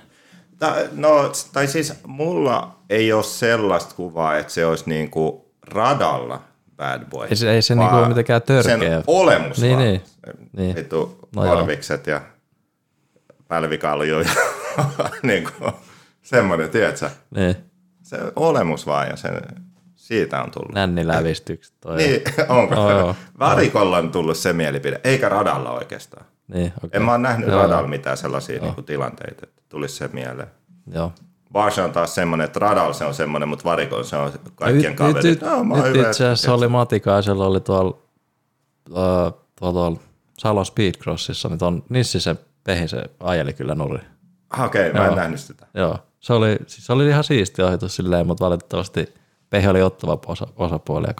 No, tai siis mulla ei ole sellaista kuvaa, että se olisi niinku radalla bad boy. Ei se- ei se vaan niinku ole mitenkään törkeä. Sen olemus Niin, vaan. niin. Niin. Vittu No korvikset ja pälvikalju ja [laughs] niinku, semmoinen, tiedätkö? Niin, Se olemus vaan ja sen, siitä on tullut. nännilävistykset. Toi. Niin, [laughs] onko? Joo. Varikolla on tullut se mielipide, eikä radalla oikeastaan. Niin okay. En mä ole nähnyt Joo, radalla mitään sellaisia niinku tilanteita, että tulisi se mieleen. Joo. Barsa on taas semmoinen, että radalla se on semmoinen, mutta varikolla se on kaikkien Nyt, kaverit. nyt, No, nyt hyvä, itse asiassa oli Matikaisella oli tuolla, äh, tuolla, tuolla Salon Speedcrossissa, niin tuon Nissisen pehin se ajeli kyllä nuri. Ah, Okei, okay, mä en Joo. nähnyt sitä. Joo, se oli, siis se oli ihan siisti ohitus silleen, mutta valitettavasti pehi oli ottava osa, osapuoli ja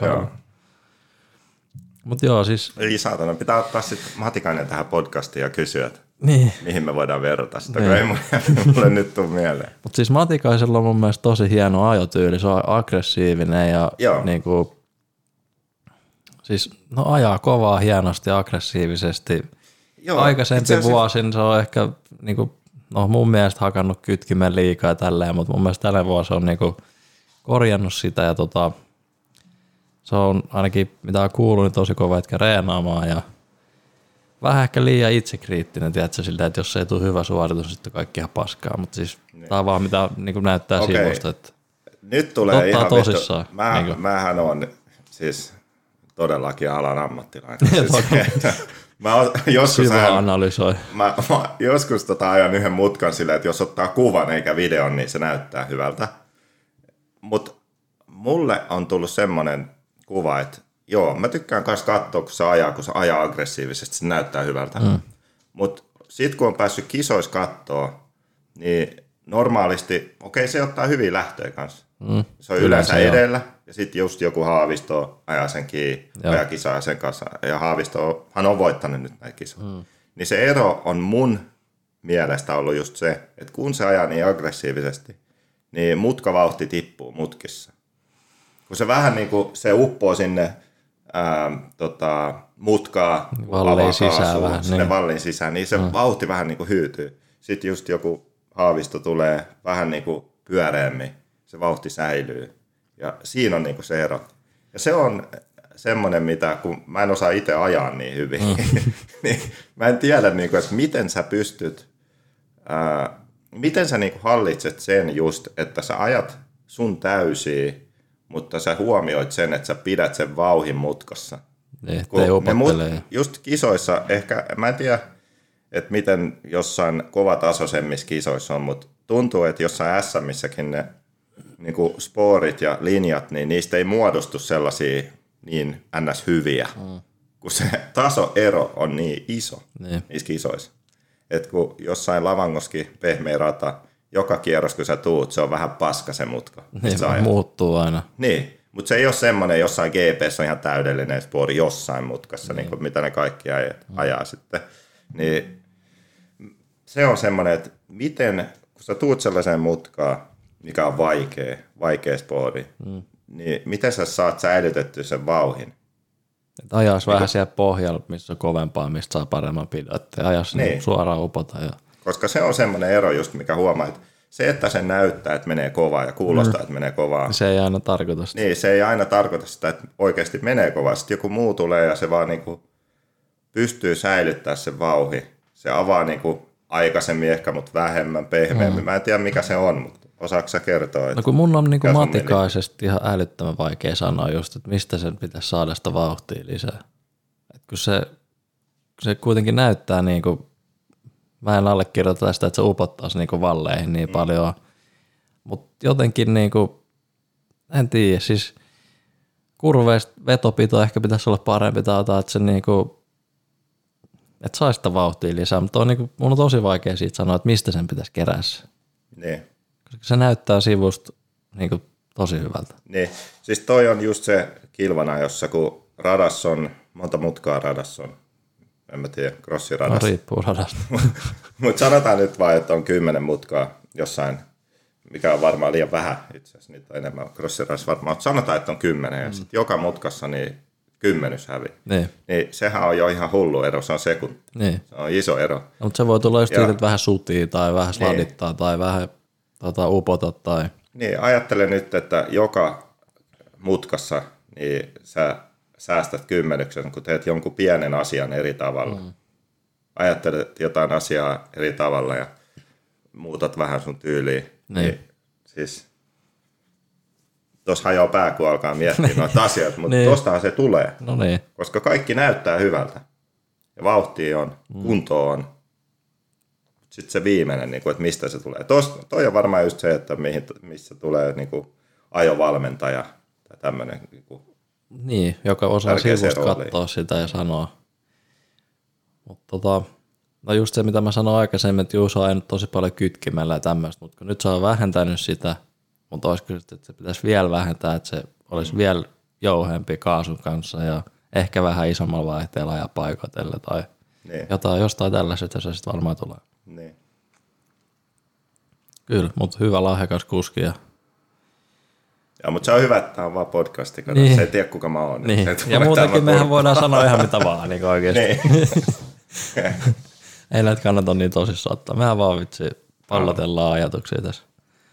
Mutta joo, siis Eli saatana, pitää ottaa sitten Matikainen tähän podcastiin ja kysyä, että niin. mihin me voidaan verrata sitä, Niin. kun ei mulle, [laughs] mulle nyt tule mieleen. Mutta siis Matikaisella on mun mielestä tosi hieno ajotyyli, se on aggressiivinen ja Joo. niinku, siis no ajaa kovaa hienosti aggressiivisesti. Joo, Aikaisempi asiassa- vuosin se on ehkä niinku, no mun mielestä hakannut kytkimen liikaa ja tälleen, mutta mun mielestä tällä vuosi on niinku korjannut sitä ja tota, se on ainakin mitä on kuullut, niin tosi kova etkä reenaamaan ja vähän ehkä liian itsekriittinen, tiedätkö, siltä, että jos ei tule hyvä suoritus, niin sitten kaikki ihan paskaa, mutta siis tämä on vaan mitä niin näyttää Okei. sivusta, että Nyt tulee Ottaa ihan tosissaan, Vittu, mä, niinkö? mähän on siis todellakin alan ammattilainen. [laughs] siis, mä oon, joskus, syvä ajan, analysoi. mä, mä, joskus tota ajan yhden mutkan silleen, että jos ottaa kuvan eikä videon, niin se näyttää hyvältä. Mutta mulle on tullut semmoinen kuva, että joo, mä tykkään myös katsoa, kun se ajaa, kun se ajaa aggressiivisesti, se näyttää hyvältä. Mm. Mutta sitten kun on päässyt kisoissa kattoa, niin normaalisti, okei se ottaa hyviä lähtöjä kanssa. Mm. Se on yleensä, Yleensä joo. edellä, ja sitten just joku Haavisto ajaa sen kiinni, Joo. ajaa kisaa sen kanssa, ja Haavistohan on voittanut nyt näitä kisoja. Mm. Niin se ero on mun mielestä ollut just se, että kun se ajaa niin aggressiivisesti, niin mutkavauhti tippuu mutkissa. Kun se vähän niin kuin se uppoo sinne ää, tota, mutkaa, Valliin avakaasuun, sisään vähän, sinne niin. vallin sisään, niin se mm. vauhti vähän niin kuin hyytyy. Sitten just joku haavisto tulee vähän niin kuin pyöreämmin, se vauhti säilyy. Ja siinä on niin kuin se ero. Ja se on semmoinen, mitä kun mä en osaa itse ajaa niin hyvin, mm. [laughs] niin mä en tiedä, niin kuin, että miten sä pystyt, ää, miten sä niin kuin hallitset sen just, että sä ajat sun täysiä, mutta sä huomioit sen, että sä pidät sen vauhin mutkassa. Ettei ne mut, just kisoissa, ehkä, mä en tiedä, että miten jossain kovatasoisemmissa kisoissa on, mutta tuntuu, että jossain SMissäkin ne niin kuin sporit ja linjat, niin niistä ei muodostu sellaisia niin ns. hyviä, mm. kun se tasoero on niin iso Niin. niissä kisoissa. että kun jossain Lavangoskin pehmeä rata, joka kierros kun sä tuut, se on vähän paska se mutka. Niin, ajat. muuttuu aina. Niin, mutta se ei ole semmoinen jossain GPS on ihan täydellinen spori jossain mutkassa, niin. Niin mitä ne kaikki ajaa, ajaa sitten. Niin se on semmoinen, että miten, kun sä tuut sellaiseen mutkaan, mikä on vaikea, vaikea spori, mm. niin miten sä saat säilytettyä sen vauhin? Et ajas vähän siellä pohjalla, missä on kovempaa, mistä saa paremman pidon. Että ajas niin. Niin. suoraan upota. Ja... Koska se on semmoinen ero just, mikä huomaa, että se, että se näyttää, että menee kovaa ja kuulostaa, mm. että menee kovaa, Se ei aina tarkoita sitä. niin se ei aina tarkoita sitä, että oikeasti menee kovaa. Sitten joku muu tulee ja se vaan niin kuin pystyy säilyttämään sen vauhi. Se avaa niin kuin aikaisemmin ehkä, mutta vähemmän, pehmeämmin. Mm. Mä en tiedä, mikä se on, mutta osaako sä kertoa? Että... No kun mun on niinku Mikä sun matikaisesti ihan älyttömän vaikea sanoa just, että mistä sen pitäisi saada sitä vauhtia lisää. Et kun se, se kuitenkin näyttää niinku, mä en allekirjoita sitä, että se upottaisi niinku valleihin niin mm. paljon, mutta jotenkin niinku, en tiedä, siis kurveista vetopito ehkä pitäisi olla parempi tai että se niinku, että saisi sitä vauhtia lisää, mutta on niinku, mun on tosi vaikea siitä sanoa, että mistä sen pitäisi kerätä se. Niin. Koska se näyttää sivusta niinku, tosi hyvältä. Niin, siis toi on just se kilvana, jossa kun radas on, monta mutkaa radas on, en mä tiedä, No, crossiradas. riippuu radasta. [laughs] Mutta sanotaan nyt vaan, että on kymmenen mutkaa jossain, mikä on varmaan liian vähän itse asiassa, niitä on enemmän crossiradas varmaan, mutta sanotaan, että on kymmenen ja sitten joka mutkassa niin kymmenys hävi. niin, Niin sehän on jo ihan hullu ero, se on sekunti. niin. Se on iso ero. No, mutta se voi tulla just Ja- siitä, että vähän sutii tai vähän sladittaa tai vähän tota, upota tai... Niin, ajattele nyt, että joka mutkassa niin sä säästät kymmenyksen, kun teet jonkun pienen asian eri tavalla. Mm. Ajattelet jotain asiaa eri tavalla ja muutat vähän sun tyyliä. Niin. niin siis tuossa hajoaa pää, kun alkaa miettiä noita asioita, mutta Niin. niin. tostahan se tulee. No niin, Koska kaikki näyttää hyvältä. Ja vauhti on, kunto on. Sitten se viimeinen, niin kuin, että mistä se tulee. Tos, toi on varmaan just se, että mihin, missä tulee niin kuin, ajovalmentaja tai tämmöinen. Niin kuin, niin, joka osaa sivusta katsoa sitä ja sanoa. Mutta tota, no just se, mitä mä sanoin aikaisemmin, että Juuso on tosi paljon kytkimellä ja tämmöistä, mutta kun nyt se on vähentänyt sitä, mutta olisiko sitten, että se pitäisi vielä vähentää, että se olisi Mm. vielä jouhempi kaasun kanssa ja ehkä vähän isommalla vaihteella ja paikotelle tai niin, jotain, jostain tällaisesta se sitten varmaan tulee. niin. Kyllä, mutta hyvä lahjakas kuski ja Ja, mutta se on hyvä, että tämä on vaan podcasti, kato. Niin. Se ei tiedä, kuka mä oon. Niin. Se Ja muutenkin mehän pur- voidaan sanoa ihan mitä vaan niin oikeasti. Niin. [laughs] Ei näitä kannata niin tosissaan ottaa. Mehän vaan vitsi pallotellaan ajatuksia tässä.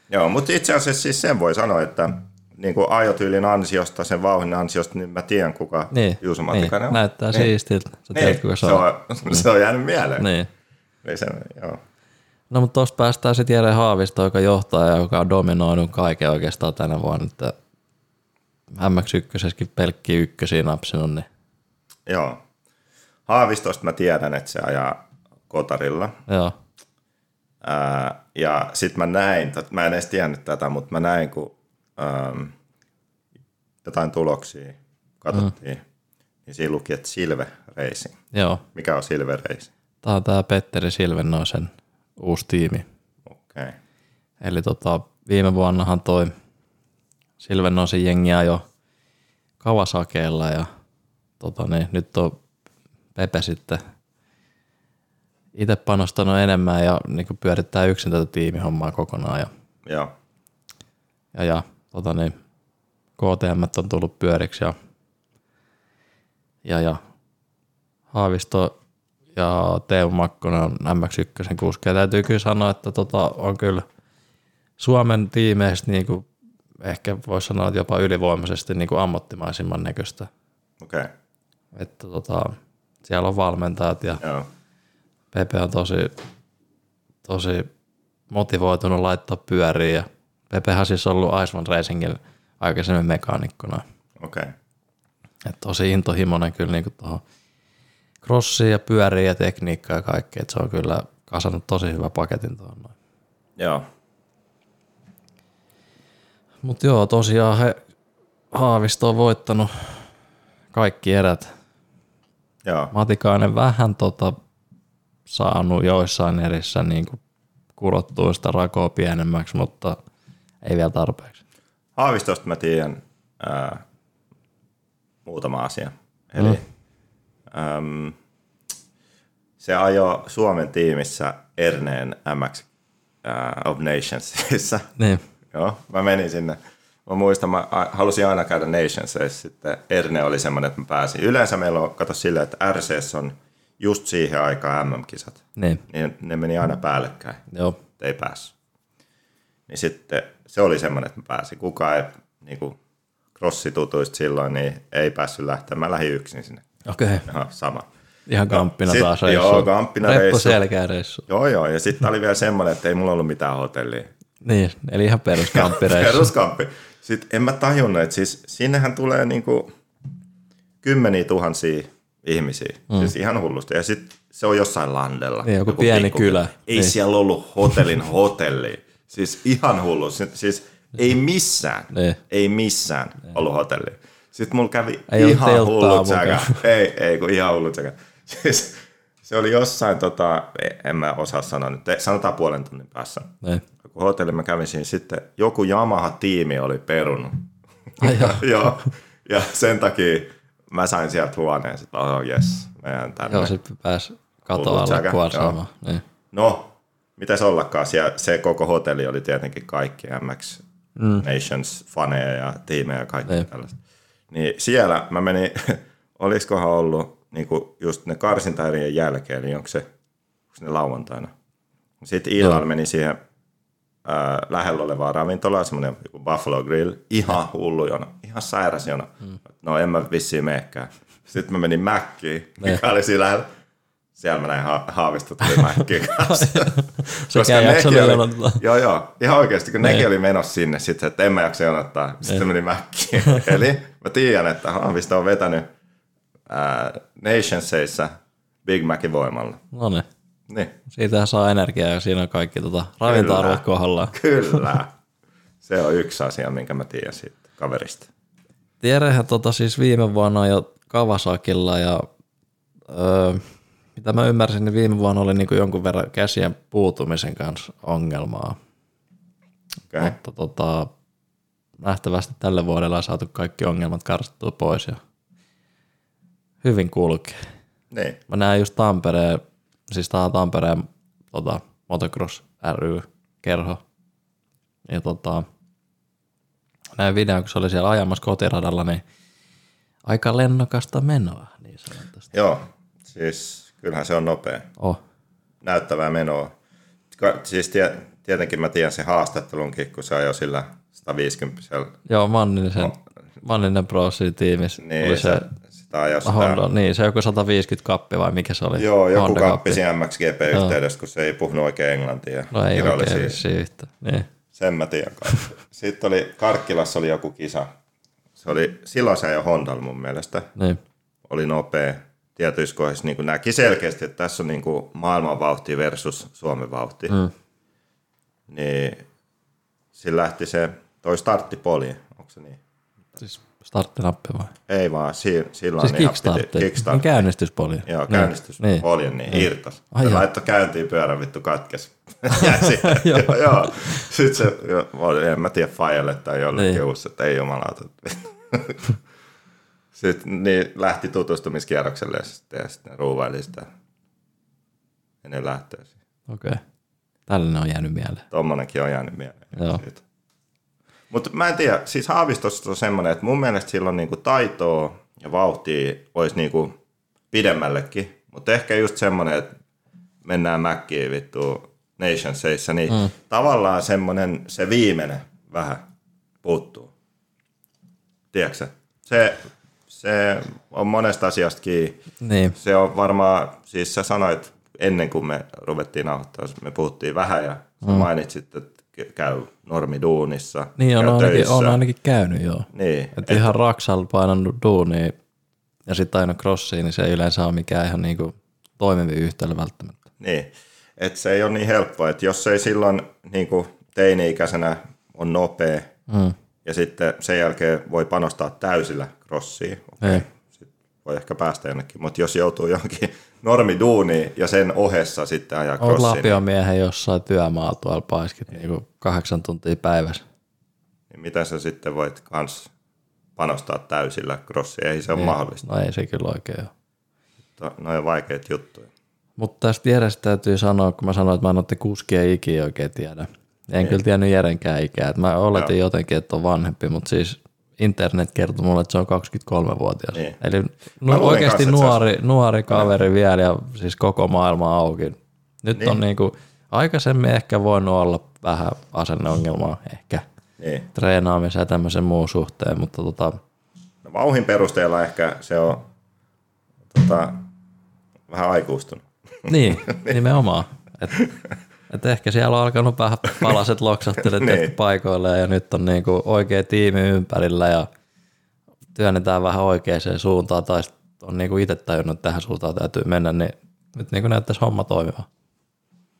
Joo, mutta itse asiassa siis sen voi sanoa, että niin kuin ajotyylin ansiosta, sen vauhin ansiosta, niin mä tiedän, kuka Niin, Juuso niin. On. näyttää niin. siistiltä. Sä tiedät, Niin, kuka se se on. on, [laughs] se on jäänyt mieleen. Niin. Niin se, joo. No mutta tuosta päästään sitten Jere Haavisto, joka johtaa ja joka on dominoinut kaiken oikeastaan tänä vuonna. Että MX1 pelkkiä ykkösiä napsinut, niin joo. Haavistosta mä tiedän, että se ajaa kotarilla. joo. Ää, ja sitten mä näin, mä en edes tiennyt tätä, mutta mä näin, kun äm, jotain tuloksia katsottiin, mm. niin siinä luki, että Silve Racing. Joo. Mikä on Silve Racing? Tämä on tämä Petteri Silvennoisen uusi tiimi. Okay. Eli tota, viime vuonnahan toi Silvennoisen jengi jo Kawasakeella ja tota, niin, nyt on Pepe sitten itse panostanut enemmän ja niin pyörittää yksin tätä tiimihommaa kokonaan ja, Joo. ja, ja tota, niin, KTM on tullut pyöriksi ja, ja, ja Haavisto ja Teo Makkonen on MX1 kuski. Ja täytyy kyllä sanoa, että tota, on kyllä Suomen tiimeistä niin kuin, ehkä voisi sanoa, että jopa ylivoimaisesti niin kuin ammattimaisimman näköistä. Okei. Okay. Että tota, siellä on valmentajat ja Joo. Pepe on tosi, tosi motivoitunut laittaa pyöriin ja Pepehän siis ollut Iceman Racingin aikaisemmin mekaanikkona. Okei. Okay. Et tosi intohimoinen kyllä niinku tuohon crossiin ja pyöriin ja tekniikkaa ja kaikkea. Et se on kyllä kasannut tosi hyvä paketin tuohon noin. Joo. Mutta joo, tosiaan he Haavisto on voittanut kaikki erät. Joo. Matikainen vähän tota, saanut joissain erissä niin kurottua sitä rakoa pienemmäksi, mutta ei vielä tarpeeksi. Haavistosta mä tiedän ää, muutama asia. Eli mm. Äm, se ajoi Suomen tiimissä Erneen MX ää, of Nationsissa. Niin, [laughs] Joo, mä menin sinne. Mä muistan, mä halusin aina käydä Nationsissa, sitten Erne oli semmoinen, että mä pääsin. Yleensä meillä on, kato silleen, että RCS on just siihen aikaan MM-kisat. niin, Niin ne meni aina päällekkäin, joo, ei päässyt. Niin sitten se oli semmoinen, että mä pääsin. Kukaan ei niin kuin crossitutuista silloin, niin ei päässyt lähtemään. Mä lähdin yksin sinne. Okei. Okay. Ihan sama. Ihan kamppina sit- taas reissu. joo, kamppina Reppu reissu. selkeä reissu. Joo, joo. Ja sitten oli vielä semmoinen, että ei mulla ollut mitään hotellia. Niin, eli ihan peruskampireissu. Peruskamppi. Sitten en mä tajunnut, että siis sinnehän tulee niinku kymmeniä tuhansia ihmisiä. Mm. Siis ihan hullusti. Ja sitten se on jossain landella. Niin, joku pieni kylä. Ei Niin. siellä ollut hotellin [laughs] hotelli. Siis ihan hullu. Si- Siis ei missään, Niin. ei missään ollut hotelli. Sitten mulla kävi Ei ihan hullut säkä. Ei, ei kun ihan hullut säkä. [laughs] Siis se oli jossain, tota, en mä osaa sanoa nyt, sanotaan puolen tunnin päässä Niin. joku hotelli mä kävin siinä, sitten joku Yamaha-tiimi oli perunut. Ai [laughs] joo. Ja sen takia mä sain sieltä huoneen, että oh yes, mä jään tänne. Joo, sitten pääsi kato Hullut alle säkä, kuorsaamaan. Niin. No, mitäs ollakaan, siellä, se koko hotelli oli tietenkin kaikki MX mm. Nations faneja ja tiimejä ja kaikki Niin. tällaista. Niin siellä mä menin, [laughs] olisikohan ollut niin just ne karsintaerien jälkeen, niin onko se, onko ne lauantaina? Sitten illalla Joo. menin siihen ää, lähellä olevaan ravintolaan, semmoinen joku Buffalo Grill, ihan hullu jono, ihan sairas jono. Mm. No en mä vissiin meekään. Sitten mä menin Mäkkiin, [laughs] mikä oli siinä lähellä. Siellä mä näin ha- haavistot tuli Mäkkiin [laughs] kanssa. Jakso nekin oli, jonottaa. joo, joo, ihan oikeasti, kun nekin Niin. oli menossa sinne sitten, että en mä jaksa jonottaa. Sitten meni Mäkkiin. Eli mä tiedän, että Haavisto on vetänyt ää, Nationsseissa Big Macin voimalla. No niin. Niin, Siitähän saa energiaa ja siinä on kaikki tota, ravinta-arvot kohdallaan. [laughs] kyllä. Se on yksi asia, minkä mä tiedän siitä kaverista. Tierehän tota siis viime vuonna jo Kawasakilla ja öö, mitä mä ymmärsin, niin viime vuonna oli niinku jonkun verran käsien puutumisen kanssa ongelmaa. Okay. Mutta tota, nähtävästi tälle vuodelle on saatu kaikki ongelmat karsittua pois ja hyvin kulkee. Niin, Mä näen just Tampereen, siis tää on Tampereen tota, Motocross ry-kerho. Ja tota, näin videon, kun se oli siellä ajamassa kotiradalla, niin aika lennokasta menoa, niin sanotusti. joo. Siis kyllähän se on nopea. Oh, Näyttävää menoa. Siis tie, tietenkin mä tiedän sen haastattelunkin, kun se ajoi sillä 150 joo, Manninen, Manninen Pro tiimissä Niin, oli se, se, sitä. Honda, niin se joku 150 kappi vai mikä se oli? Joo, joku Honda kappi siinä MXGP-yhteydessä, kun se ei puhunut oikein englantia. No ei oikein vissiin yhtä. Niin. Sen mä tiedän. Sitten oli, Karkkilassa oli joku kisa. Se oli, silloin se ajoi Hondalla mun mielestä. niin. Oli nopea. Tietyissä kohdissa niin näki selkeästi, että tässä on niin kuin maailman vauhti versus Suomen vauhti. Mm. Niin sillä lähti se, toi starttipoli, onko se niin? Siis starttinappi vai? Ei vaan, si, silloin Siis piti- kickstartti. kickstart. Niin käynnistyspoli. Joo, käynnistys Niin. poljen, niin irtos. Ai Se joo. laittoi käyntiin pyörän vittu katkes. [laughs] [laughs] Joo. [laughs] joo. Sitten se, jo, oli, en mä tiedä Fajalle tai jollekin Niin. niin. uusi, että ei jumalauta. sitten niin lähti tutustumiskierrokselle ja sitten, ja sitten ruuvaili sitä ennen lähtöä. Okei. Okay. Tällainen on jäänyt mieleen. Tommonenkin on jäänyt mieleen. Joo. Mutta mä en tiedä, siis Haavistossa on semmoinen, että mun mielestä sillä on niinku taitoa ja vauhtia olisi niinku pidemmällekin, mutta ehkä just semmoinen, että mennään mäkkiin vittu Nationsseissa, niin mm. tavallaan semmoinen se viimeinen vähän puuttuu. Tiedätkö se, se on monesta asiasta kiinni. Niin. Se on varmaan, siis sä sanoit ennen kuin me ruvettiin nauhoittaa, me puhuttiin vähän ja mm. mainitsit, että käy normiduunissa, Niin on käy ainakin, töissä. on ainakin käynyt, joo. Niin, Et ihan raksalla painanut duunia ja sitten aina crossiin, niin se ei yleensä ole mikään ihan niinku toimivi yhtälö välttämättä. Niin, että se ei ole niin helppoa, että jos ei silloin niin kuin teini-ikäisenä on nopea Mm. ja sitten sen jälkeen voi panostaa täysillä crossiin, okay. Ei. sitten voi ehkä päästä jonnekin, mutta jos joutuu johonkin normiduuniin ja sen ohessa sitten ajaa Oot crossiin, lapiomiehen jossain työmaalla tuolla paiskit niinku kahdeksan tuntia päivässä. niin mitä sä sitten voit kans panostaa täysillä crossiin, ei se ole mahdollista. No ei se kyllä oikein ole. On vaikeita juttuja. Mutta tästä Jerestä täytyy sanoa, kun mä sanoin, että mä en otte kuskia ikiä oikein tiedä. En kyllä tiennyt Jerenkään ikää. Mä oletin Joo. jotenkin, että on vanhempi, mutta siis internet kertoi mulle, että se on 23-vuotias. Niin. Eli luulin oikeasti kanssa, että se nuori, nuori kaveri vielä ja siis koko maailma auki. Nyt Niin. on niinku, aikaisemmin ehkä voinut olla vähän asenneongelmaa ehkä Niin. treenaamisen ja tämmöisen muun suhteen, mutta tota, No, vauhin perusteella ehkä se on tota, vähän aikuistunut. niin, [laughs] nimenomaan. Et, et ehkä siellä on alkanut vähän palaset loksahtelemaan [laughs] Niin. niin. paikoille ja nyt on niinku oikea tiimi ympärillä ja työnnetään vähän oikeaan suuntaan tai on niinku itse tajunnut, että tähän suuntaan täytyy mennä, niin nyt niinku näyttäisi homma toimiva.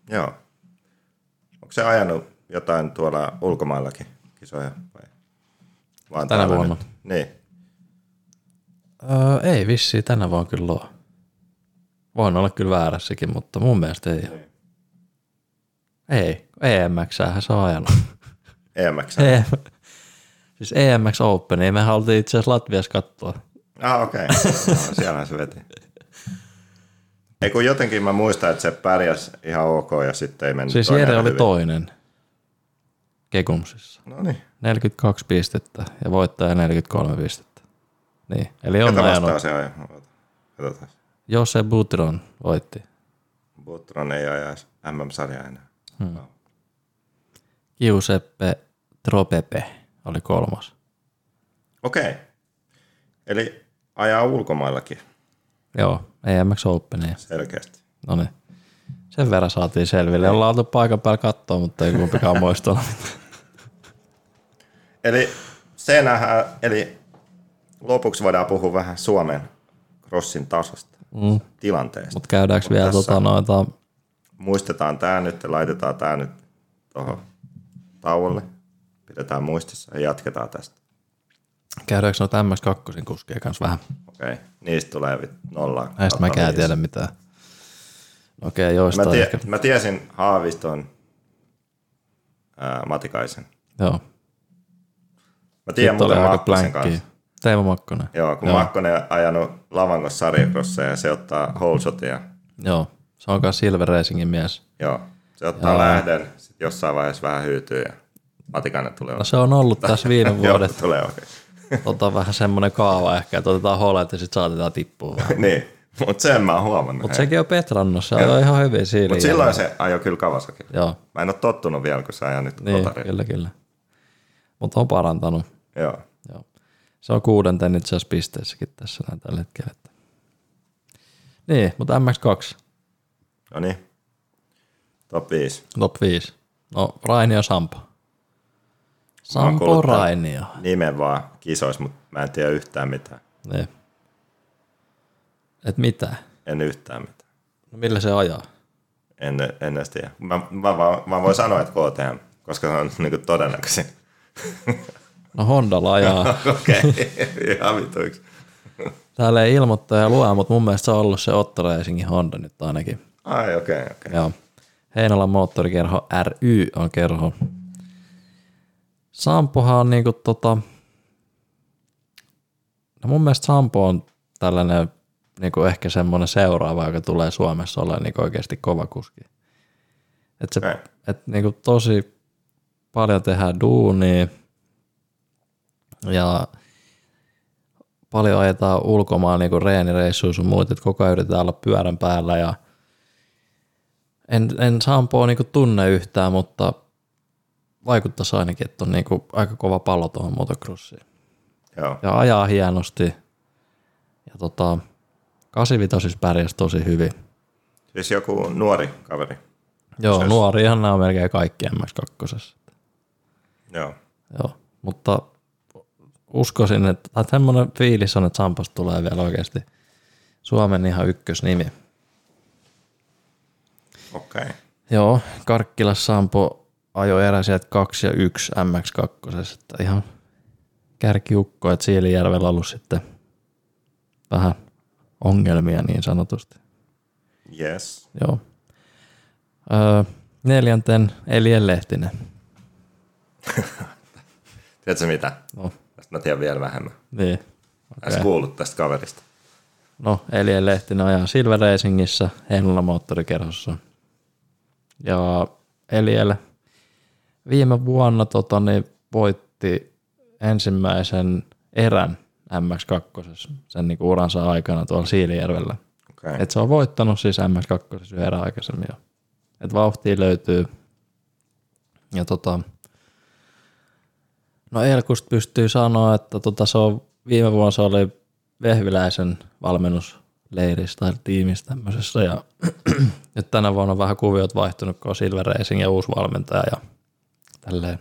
Joo. Onko se ajanut jotain tuolla ulkomaillakin kisoja? Vai? Vaan Tänä vuonna. Nyt? Niin. Öö, ei vissiin tänä vaan kyllä ole. Voin olla kyllä väärässäkin, mutta mun mielestä ei ole. Ei, EMX se on ajanut. [laughs] EMX. EM, siis EMX Open, niin me haluttiin itse asiassa Latviassa katsoa. Ah, okei. [laughs] Okay. No, siellähän se veti. Ei kun jotenkin mä muistan, että se pärjäs ihan ok ja sitten ei mennyt Siis Jere oli hyvin. toinen Kekumsissa. No niin. 42 pistettä ja voittaja 43 pistettä. Niin, eli on Ketä ajanut. se? Oota, Katsotaan. Jose Butron voitti. Butron ei ajaisi MM-sarjaa enää. Hmm. Giuseppe Tropepe oli kolmas. Okei. Okay. Eli ajaa ulkomaillakin Joo, EMX Openia. selkeästi. No niin. Sen verran saatiin selville. Ollaan oltu paikan päällä katsoa, mutta ei kumpikaan [laughs] muistella. Eli se nähdään, eli lopuksi voidaan puhua vähän Suomen crossin tasosta, Mm. tilanteesta. Mutta käydäänkö vielä tässä- tota, noita, Muistetaan tämä nyt ja laitetaan tämä nyt tuohon tauolle. Pidetään muistissa ja jatketaan tästä. käydäänkö noita MS2 kuskeja kanssa vähän? Okei, okay. niistä tulee vit- nolla. Näistä mä en tiedä mitään. Okei, okay, Mä, joistain tie, ehkä. mä tiesin Haaviston ää, Matikaisen. Joo. Mä tiedän muuten Makkosen kanssa. Teemo Makkonen. Joo, kun Joo. Makkonen ajanut Lavangossa sarjakrosseja ja se ottaa holeshotia. Joo. Se on myös Silver Racingin mies. Joo, se ottaa Joo. lähden, sitten jossain vaiheessa vähän hyytyy ja Matikainen tulee No se on ollut tässä viime [laughs] Joo, vuodet tulee oikein. [laughs] tota, vähän semmoinen kaava ehkä, että otetaan holet ja sitten saatetaan tippua vähän. [laughs] niin, mutta sen mä oon huomannut. Mutta sekin on petrannut, se on ihan hyvin siinä. Mut silloin se ajoi kyllä Kawasaki. Joo, Mä en ole tottunut vielä, kun sä ajaa nyt niin, kotarilla. kyllä, kyllä. Mutta on parantanut. Joo. Joo. Se on kuudenten itse asiassa pisteessäkin tässä näin tällä hetkellä. Niin, mutta MX2, No niin. Top 5. top 5. No, Rainio Sampo. Sampo Rainio. Nimen vaan kisois, mutta mä en tiedä yhtään mitään. Niin. Et mitä? En yhtään mitään. No millä se ajaa? En, en edes tiedä. Mä, mä, vaan, mä voin sanoa, että KTM, koska se on [laughs] niinku todennäköisin. No Hondalla ajaa. [laughs] Okei, okay. ihan vituiksi. Täällä ei ilmoittaja lue, mutta mun mielestä se on ollut se Otto Racingin Honda nyt ainakin. Ai okei, okay, okei. Okay. Joo. Heinolan moottorikerho ry on kerho. Sampohan on niinku tota... No mun mielestä Sampo on tällainen niinku ehkä semmoinen seuraava, joka tulee Suomessa olemaan niinku oikeasti kova kuski. Et se, Okei. et niinku tosi paljon tehdään duunia ja paljon ajetaan ulkomaan niinku reenireissuja sun muut, että koko ajan yritetään olla pyörän päällä ja en, en Sampoa niinku tunne yhtään, mutta vaikuttaisi ainakin, että on niinku aika kova pallo tuohon motocrossiin. Joo. Ja ajaa hienosti. Ja tota, 85 pärjäsi tosi hyvin. Siis joku nuori kaveri. Joo, Se- nuorihan nämä on melkein kaikki MX2. Joo. Joo, mutta uskoisin, että tai semmoinen fiilis on, että Samposta tulee vielä oikeasti Suomen ihan ykkösnimi. Okei. Okay. Joo, Karkkilas Sampo ajoi erä sieltä 2 ja 1 MX2, että ihan kärkiukko, että Siilijärvellä on ollut sitten vähän ongelmia niin sanotusti. Yes. Joo. Öö, neljänten Elien Lehtinen. [laughs] Tiedätkö mitä? No, Tästä mä tiedän vielä vähemmän. niin. Okay. Edes kuullut tästä kaverista. No, Elien Lehtinen ajaa Silver Racingissä, Heinola moottorikerhossa. Ja Eliel viime vuonna tota, niin voitti ensimmäisen erän MX2 sen niin uransa aikana tuolla Siilijärvellä. Okay. Et se on voittanut siis MX2 yhden aikaisemmin jo. Et vauhtia löytyy. Ja tota, no Elkust pystyy sanoa, että tota, se on, viime vuonna se oli Vehviläisen valmennusleirissä tai tiimissä tämmöisessä ja [clears throat] nyt tänä vuonna on vähän kuviot vaihtunut, kun on Silver Racing ja uusi valmentaja ja tälleen.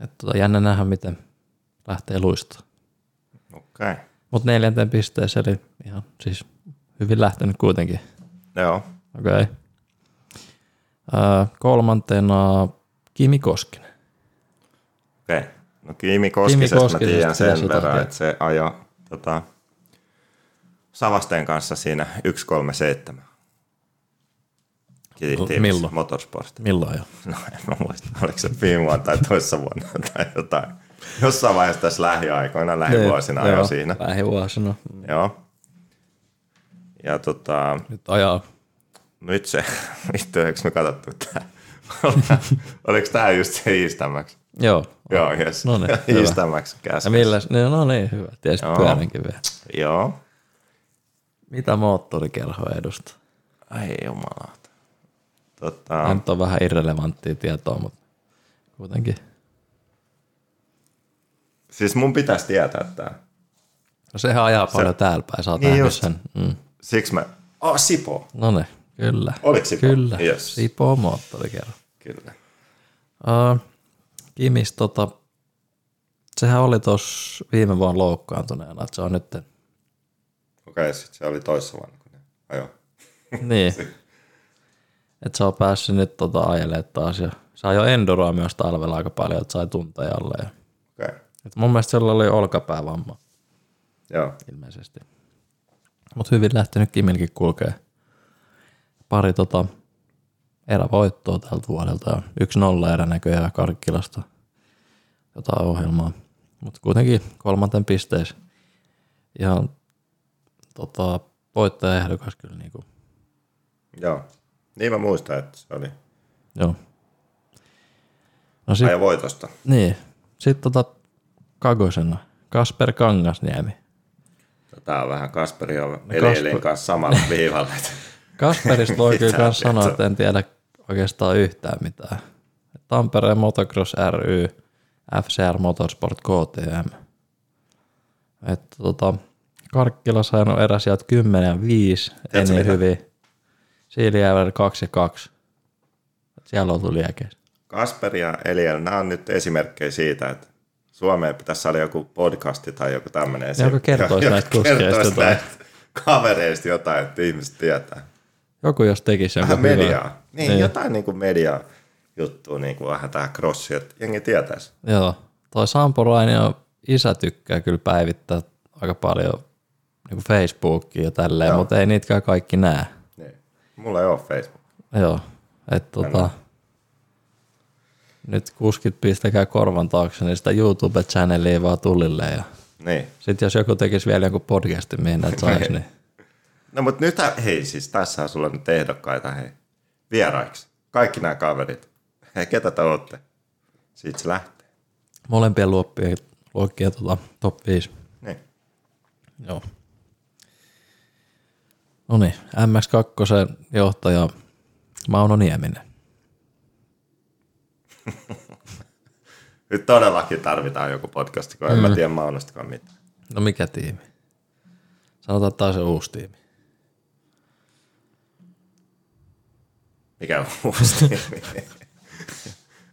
Et tota, jännä nähdä, miten lähtee luistamaan. Okei. Okay. Mutta neljänteen pisteeseen, eli ihan siis hyvin lähtenyt kuitenkin. Joo. Okei. Okay. kolmantena Kimi Koskinen. Okei. Okay. No Kimi Koskisesta Kimi Koskisesta mä tiedän sen verran, että se ajoi tota, Savasteen kanssa siinä 137. Milloin? Motorsport. Milloin jo? No en mä muista, oliko se viime vuonna tai toissa vuonna [laughs] tai jotain. Jossain vaiheessa tässä lähiaikoina, lähivuosina jo siinä. Lähivuosina. Joo. Ja tota... Nyt ajaa. Nyt se, [laughs] vittu, eikö me katsottu tää? [laughs] Oliko tää just se Iistämäksi? Joo. Joo, jes. No niin, Iistämäksi Ja millä, no niin, hyvä. Tiesit pyöränkin vielä. Joo. Mitä moottorikerho edustaa? Ai jumala. Tota... Nyt on vähän irrelevanttia tietoa, mutta kuitenkin. Siis mun pitäisi tietää tää. No sehän ajaa se... paljon täällä päin, sä oot niin sen. Mm. Siksi mä... Oh, Sipo. No ne, kyllä. Oliko Sipo? Kyllä, yes. Sipo on moottorikerho. Kyllä. Uh, Kimis, tota, sehän oli tuossa viime vuonna loukkaantuneena, että se on nyt... Okei, okay, sit se oli toissa vuonna, kun ne ajo. niin. että se on päässyt nyt tota ajelemaan taas ja sai jo enduroa myös talvella aika paljon, että sai tunteja alle. Ja... Okay. Et mun mielestä sillä oli olkapäävamma. Joo. Ilmeisesti. Mutta hyvin lähtenyt Kimilkin kulkee. Pari tota erävoittoa tältä vuodelta ja yksi nolla erä näköjään Karkkilasta jotain ohjelmaa. Mutta kuitenkin kolmanten pisteessä ihan tota, voittajaehdokas kyllä niinku. Joo. Niin mä muistan, että se oli. Joo. No sit, voitosta. Niin. Sitten tota Kagosena. Kasper Kangasniemi. Tämä on vähän Kasperi on no, Kasper... kanssa samalla viivalla. Kasperista voi [laughs] kyllä myös sanoa, että en tiedä oikeastaan yhtään mitään. Tampereen Motocross ry, FCR Motorsport KTM. Että tota, Karkkila saanut eräsijät 10 ja 5, ei niin hyvin. Siilijärvellä 2 ja 2. Siellä on tullut Kasperi ja Eliel, nämä on nyt esimerkkejä siitä, että Suomeen pitäisi saada joku podcasti tai joku tämmöinen. Joka kertoisi näistä kuskeista. näistä kavereista jotain, että ihmiset tietää. Joku jos tekisi Vähän mediaa. Niin, niin, jotain niin kuin media juttua, niin kuin vähän tähän crossi, että jengi tietäisi. Joo. Toi Sampurainen on isä tykkää kyllä päivittää aika paljon niin kuin Facebookia ja tälleen, Joo. mutta ei niitäkään kaikki näe. Niin. Mulla ei ole Facebook. Joo. Et, tota, nyt kuskit pistäkää korvan taakse, niin sitä YouTube-channelia vaan tulille. Ja niin. Sitten jos joku tekisi vielä jonkun podcastin, mihin näitä saisi, niin... No mutta nyt, hei siis, tässä on sulla nyt ehdokkaita, hei, vieraiksi. Kaikki nämä kaverit. Hei, ketä te olette? Siitä se lähtee. Molempien luokkien, luokkien tota, top 5. Niin. Joo. No niin, MX2 johtaja Mauno Nieminen. [laughs] Nyt todellakin tarvitaan joku podcast, kun mm. en mä mm. tiedä Maunostakaan mitään. No mikä tiimi? Sanotaan taas se uusi tiimi. Mikä on [laughs] uusi tiimi? [laughs]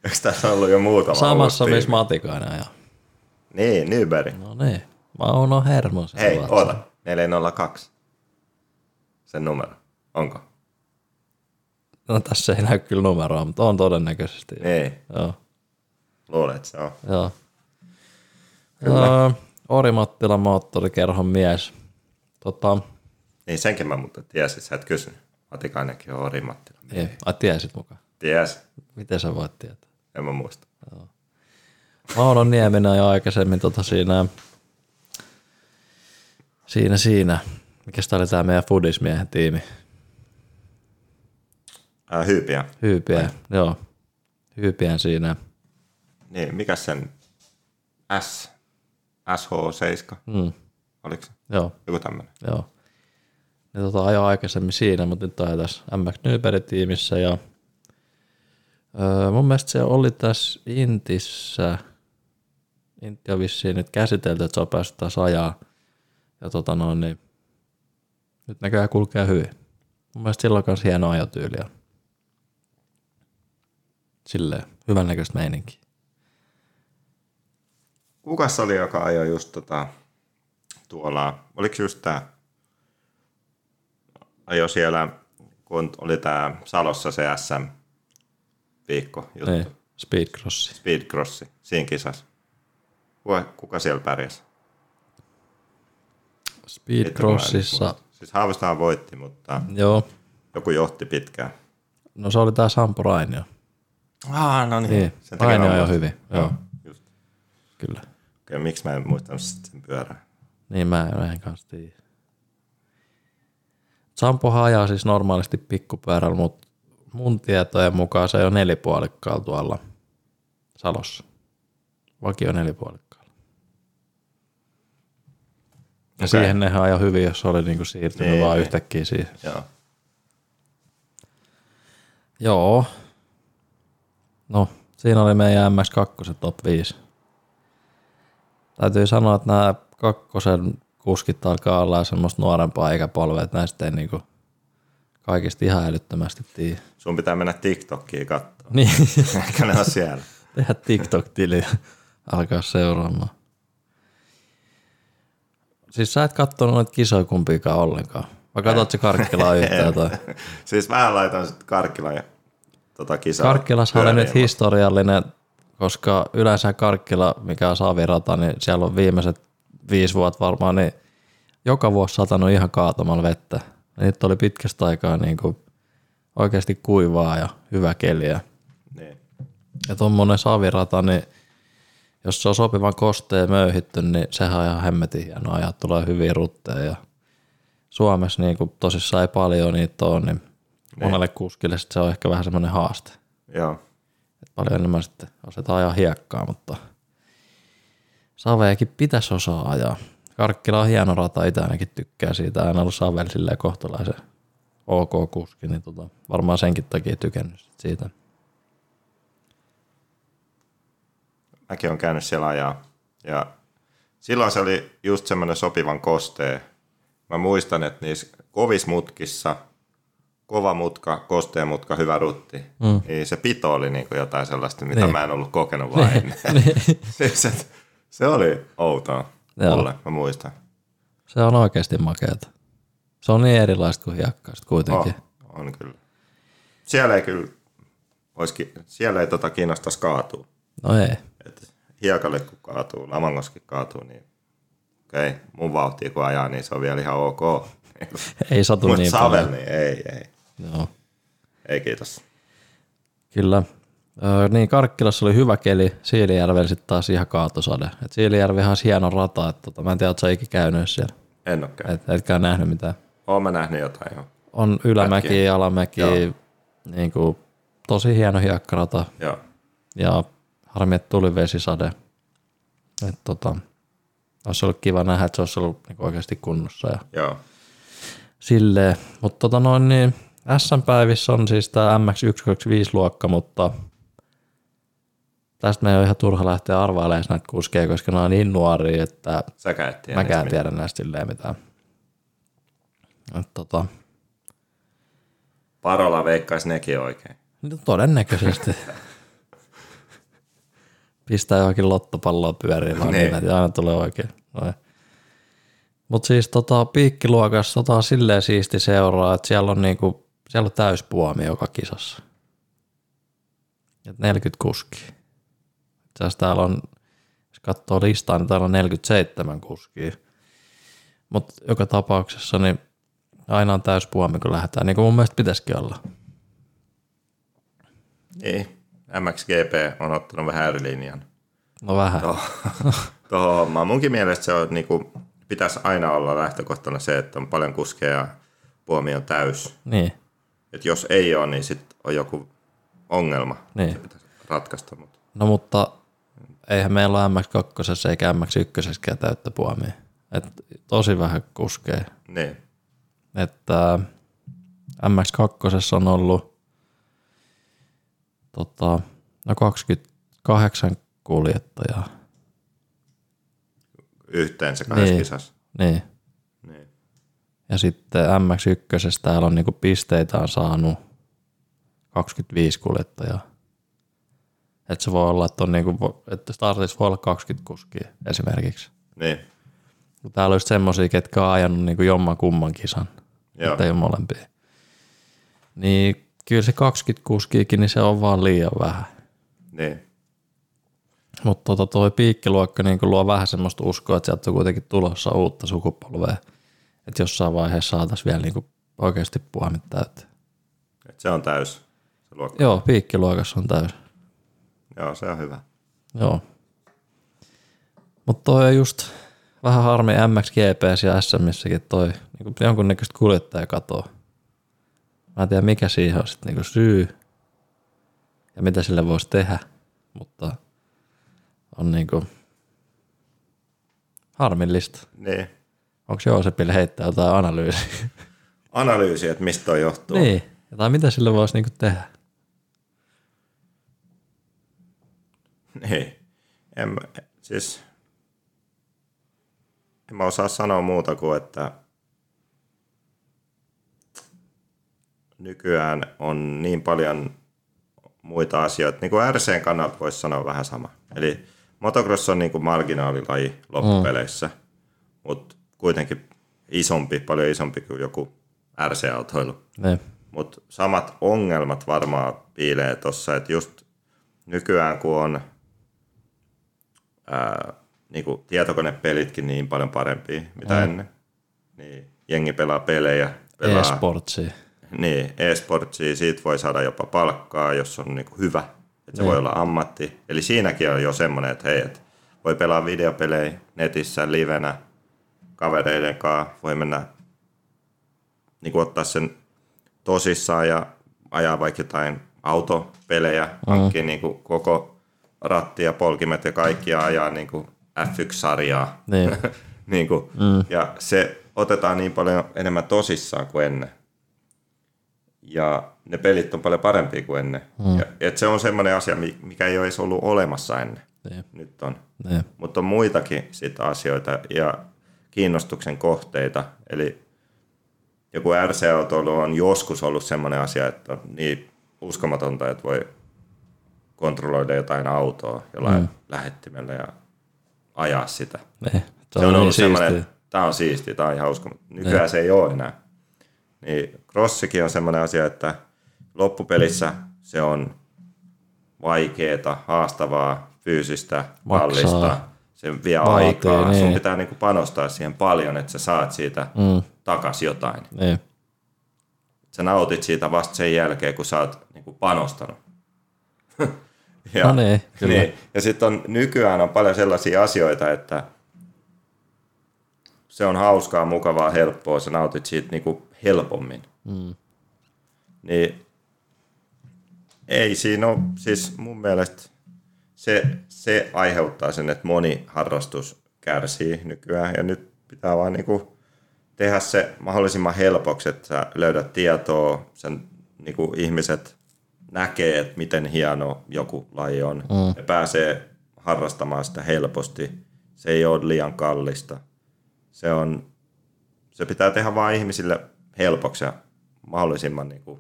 Eikö tässä ollut jo muutama Samassa, missä Matikainen ajaa. Niin, Nyberg. No niin, Mauno Hermos. Hei, oota, 402. Sen numero. Onko? No tässä ei näy kyllä numeroa, mutta on todennäköisesti. Ei. Joo. Luulen, että se on. Joo. Kyllä. Ori Mattila moottorikerhon mies. Tota, niin senkin mä mutta tiesin, sä et kysynyt. Matikainenkin on Ori Mattila. Ei, ai tiesit mukaan? Ties. Miten sä voit tietää? En mä muista. Joo. Mauno Nieminen jo aikaisemmin tota siinä, siinä, siinä. Mikä oli tämä meidän Fudismiehen tiimi? Ää, hyypiä. Hyypiä, Vai? joo. Hyypiän siinä. Niin, mikä sen S, SH7, mm. oliko se? Joo. Joku tämmöinen. Joo. Ne tota ajoi aikaisemmin siinä, mutta nyt on tässä MX Nyberg tiimissä ja Öö, mun mielestä se oli tässä Intissä. Intti on vissiin nyt käsitelty, että se on päässyt taas ajaa. Ja tota noin, niin nyt näköjään kulkee hyvin. Mun mielestä sillä on myös hieno ajotyyli. ja Silleen, hyvän näköistä meininkiä. Kuka se oli, joka ajoi just tota, tuolla, oliko just tää, ajo siellä, kun oli tää Salossa se SM-viikko juttu, Niin, speedcrossi. Speedcrossi, siinä kisassa. Kuka, kuka siellä pärjäsi? Speedcrossissa, Siis Haavistahan voitti, mutta joo. joku johti pitkään. No se oli tää Sampo Rainio. Ah, no Niin, Sen takia Rainio ajoi muistin. hyvin, joo. Just. Kyllä. Okei, miksi mä en muistanut sen pyörää? Niin mä en, en kanssa tiedä. Sampohan ajaa siis normaalisti pikkupyörällä, mutta mun tietojen mukaan se on nelipuolikkaalla tuolla Salossa. Vakio nelipuolikkaalla. Ja Okei. siihen nehän ajoi hyvin, jos oli niinku siirtynyt Niin, vaan niin. yhtäkkiä siihen. Joo. Joo. No, siinä oli meidän MX2 top 5. Täytyy sanoa, että nämä kakkosen kuskit alkaa olla semmoista nuorempaa ikäpolvea, että näistä ei niinku kaikista ihan älyttömästi tiedä. Sun pitää mennä TikTokiin katsoa. Niin, [laughs] Ehkä ne on siellä. tehdä TikTok-tili alkaa seuraamaan. Siis sä et kattonut noita kisoja kumpiikaan ollenkaan. Vai katsot se Karkkilaa yhtään tai? [laughs] Siis vähän laitan sitten Karkkilan ja tota kisaa. Karkkilassa oli nyt historiallinen, koska yleensä Karkkila, mikä on Savirata, niin siellä on viimeiset viisi vuotta varmaan, niin joka vuosi satanut ihan kaatamalla vettä. Ja nyt oli pitkästä aikaa niin kuin oikeasti kuivaa ja hyvä keliä. Niin. Ja tuommoinen Savirata, niin jos se on sopivan kosteen möyhitty, niin sehän on ihan hemmetin hieno ajaa, tulee hyviä rutteja. Ja Suomessa niin kuin tosissaan ei paljon niitä ole, niin monelle kuskille sit se on ehkä vähän semmoinen haaste. Joo. Et paljon enemmän sitten osataan ajaa hiekkaa, mutta Saveekin pitäisi osaa ajaa. Karkkila on hieno rata, itse ainakin tykkää siitä. Aina ollut Savel silleen kohtalaisen ok kuski, niin tota, varmaan senkin takia tykännyt siitä. Mäkin on käynyt siellä ajaa. Ja silloin se oli just semmoinen sopivan kosteen. Mä muistan, että niissä kovis mutkissa, kova mutka, kosteen mutka, hyvä rutti, mm. niin se pito oli niinku jotain sellaista, mitä Niin. mä en ollut kokenut vaan ennen. [laughs] siis, et, se oli outoa Joo. mulle, mä muistan. Se on oikeasti makeata. Se on niin erilaista kuin hiekkaa sit kuitenkin. Oh, on kyllä. Siellä ei kyllä, oiski, siellä ei tota kiinnostaisi kaatua. No ei. Hiekalle kun kaatuu, Lamangoskin kaatuu, niin okei, okay, mun vauhtia kun ajaa, niin se on vielä ihan ok. [laughs] Ei satu niin Savel, paljon. niin ei, ei. Joo. Ei kiitos. Kyllä. Öö, niin, Karkkilassa oli hyvä keli, Siilijärvellä sitten taas ihan kaatosade. Et Siilijärvihan on hieno rata, että tota, mä en tiedä, ootko sä ikinä käynyt siellä. En ole käynyt. Et, etkä nähnyt mitään. Oon mä nähnyt jotain jo. On ylämäki, Pätkiä. alamäki, Joo. niin kuin, tosi hieno hiekkarata Joo. ja harmi, että tuli vesisade. Et, tota, olisi ollut kiva nähdä, että se olisi ollut niin oikeasti kunnossa ja Joo. silleen. Mutta tota noin, niin SM-päivissä on siis tämä MX125-luokka, mutta tästä me ei ole ihan turha lähteä arvailemaan näitä kuskeja, koska ne on niin nuoria, että Säkään et tiedä. mäkään tiedä näistä silleen mitään. Et tota. Parola veikkaisi nekin oikein. no todennäköisesti. [laughs] Pistää johonkin lottopalloa pyöriin vaan Niin. niin, että aina tulee oikein. Mutta siis tota, piikkiluokassa tota, silleen siisti seuraa, että siellä on, niinku, siellä on täyspuomi joka kisassa. Et 40 kuskia. Itse täällä on, jos katsoo listaa, niin täällä on 47 kuskia. Mutta joka tapauksessa niin aina on täyspuomi, kun lähdetään, niin kuin mun mielestä pitäisikin olla. Niin. MXGP on ottanut vähän eri linjan No vähän. [laughs] tuohon hommaan. Munkin mielestä se on, niinku, pitäisi aina olla lähtökohtana se, että on paljon kuskeja ja puomi on täys. Niin, Et jos ei ole, niin sitten on joku ongelma. Niin. Se pitäisi ratkaista. Mutta. no mutta eihän meillä ole MX2 eikä MX1 täyttä puomia. Et tosi vähän kuskee. Niin. Että MX2 on ollut tota, no 28 kuljettajaa. Yhteensä kahdessa Niin. kisassa. Niin. Niin. Ja sitten MX1 täällä on niinku pisteitä on saanut 25 kuljettajaa. Että se voi olla, että, on niinku, että startissa voi olla 20 kuskia esimerkiksi. Niin. Täällä on just semmosia, ketkä on ajanut niinku jomman kumman kisan. Joo. Että ei ole molempia. Niin kyllä se 20 kuskiikin, niin se on vaan liian vähän. Niin. Mutta tota, toi piikkiluokka niin luo vähän semmoista uskoa, että sieltä on kuitenkin tulossa uutta sukupolvea. Että jossain vaiheessa saataisiin vielä niin oikeasti puomit täyteen. Et se on täys. Se luokka. Joo, piikkiluokassa on täys. Joo, se on hyvä. Joo. Mutta toi on just vähän harmi MXGPS ja SMissäkin toi niin jonkunnäköistä kuljettajakatoa. Mä en tiedä mikä siihen on sitten niin syy ja mitä sille voisi tehdä, mutta on niinku harmillista. Niin. Onko Joosepille heittää jotain analyysiä? Analyysi, että mistä toi johtuu. niin, tai mitä sille voisi niinku tehdä? Niin. En, siis, en mä osaa sanoa muuta kuin, että nykyään on niin paljon muita asioita. Niin kuin RCn kannalta voisi sanoa vähän sama. Eli motocross on niin kuin marginaalilaji loppupeleissä, mm. mutta kuitenkin isompi, paljon isompi kuin joku RC-autoilu. Niin. Mutta samat ongelmat varmaan piilee tuossa, että just nykyään kun on ää, niinku tietokonepelitkin niin paljon parempia mitä mm. ennen, niin jengi pelaa pelejä, pelaa E-sportsia. Niin, e-sportsia, siitä voi saada jopa palkkaa, jos on niinku hyvä, että se voi olla ammatti. Eli siinäkin on jo semmoinen, että hei, et voi pelaa videopelejä netissä livenä kavereiden kanssa, voi mennä niin ottaa sen tosissaan ja ajaa vaikka jotain autopelejä, mm. hankkia niin kuin koko ratti ja polkimet ja kaikki ja ajaa niin kuin F1-sarjaa. [laughs] Niin. niin kuin, mm. Ja se otetaan niin paljon enemmän tosissaan kuin ennen. Ja ne pelit on paljon parempia kuin ennen. Mm. Ja, et se on semmoinen asia, mi- mikä ei ole edes ollut olemassa ennen. Niin. Nyt on. Niin. Mutta on muitakin sit asioita ja kiinnostuksen kohteita. Eli joku RC-autoilu on joskus ollut semmoinen asia, että on niin uskomatonta, että voi kontrolloida jotain autoa jollain mm. lähettimellä ja ajaa sitä. Niin. Se on, niin ollut semmoinen, siistiä. että tämä on siistiä, tämä on ihan uskomaton. Nykyään ne. se ei ole enää. Niin crossikin on semmoinen asia, että loppupelissä se on vaikeeta, haastavaa, fyysistä, kallista. Se vie Vaatii, aikaa. Sun niin. pitää niinku panostaa siihen paljon, että sä saat siitä mm. takas jotain. Niin. Sä nautit siitä vasta sen jälkeen, kun sä oot niinku panostanut. [laughs] ja, No niin, kyllä. niin. Ja sitten on, nykyään on paljon sellaisia asioita, että se on hauskaa, mukavaa, helppoa, sä nautit siitä niinku helpommin. Mm. Niin ei siinä ole, siis mun mielestä se, se aiheuttaa sen, että moni harrastus kärsii nykyään ja nyt pitää vaan niinku tehdä se mahdollisimman helpoksi, että sä löydät tietoa, sen niinku ihmiset näkee, että miten hieno joku laji on. Mm. Ne pääsee harrastamaan sitä helposti. Se ei ole liian kallista. Se, on, se pitää tehdä vain ihmisille helpoksi ja mahdollisimman niin kuin,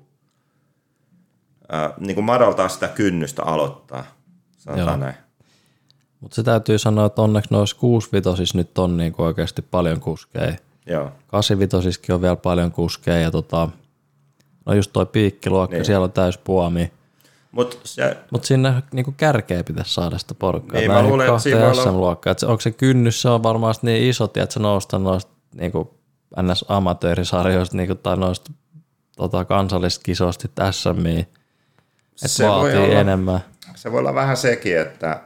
ää, niin kuin madaltaa sitä kynnystä aloittaa. Sanotaan Joo. näin. Mutta se täytyy sanoa, että onneksi noissa 65 nyt on niinku oikeasti paljon kuskeja. Joo. 85 on vielä paljon kuskeja ja tota, no just toi piikkiluokka, Niin. niin. siellä on täys puomi. Mutta se, Mutta sinne niinku kärkeä pitäisi saada sitä porukkaa. Niin, mä luulen, että siinä SM-luokkaa. Et onko se kynnys, se on varmaan niin iso, että se nousta noista niinku NS-amatöörisarjoista niinku, tai noista tota, kansallisista kisoista SMiin. Että Se voi vaatii olla. enemmän. se voi olla vähän sekin, että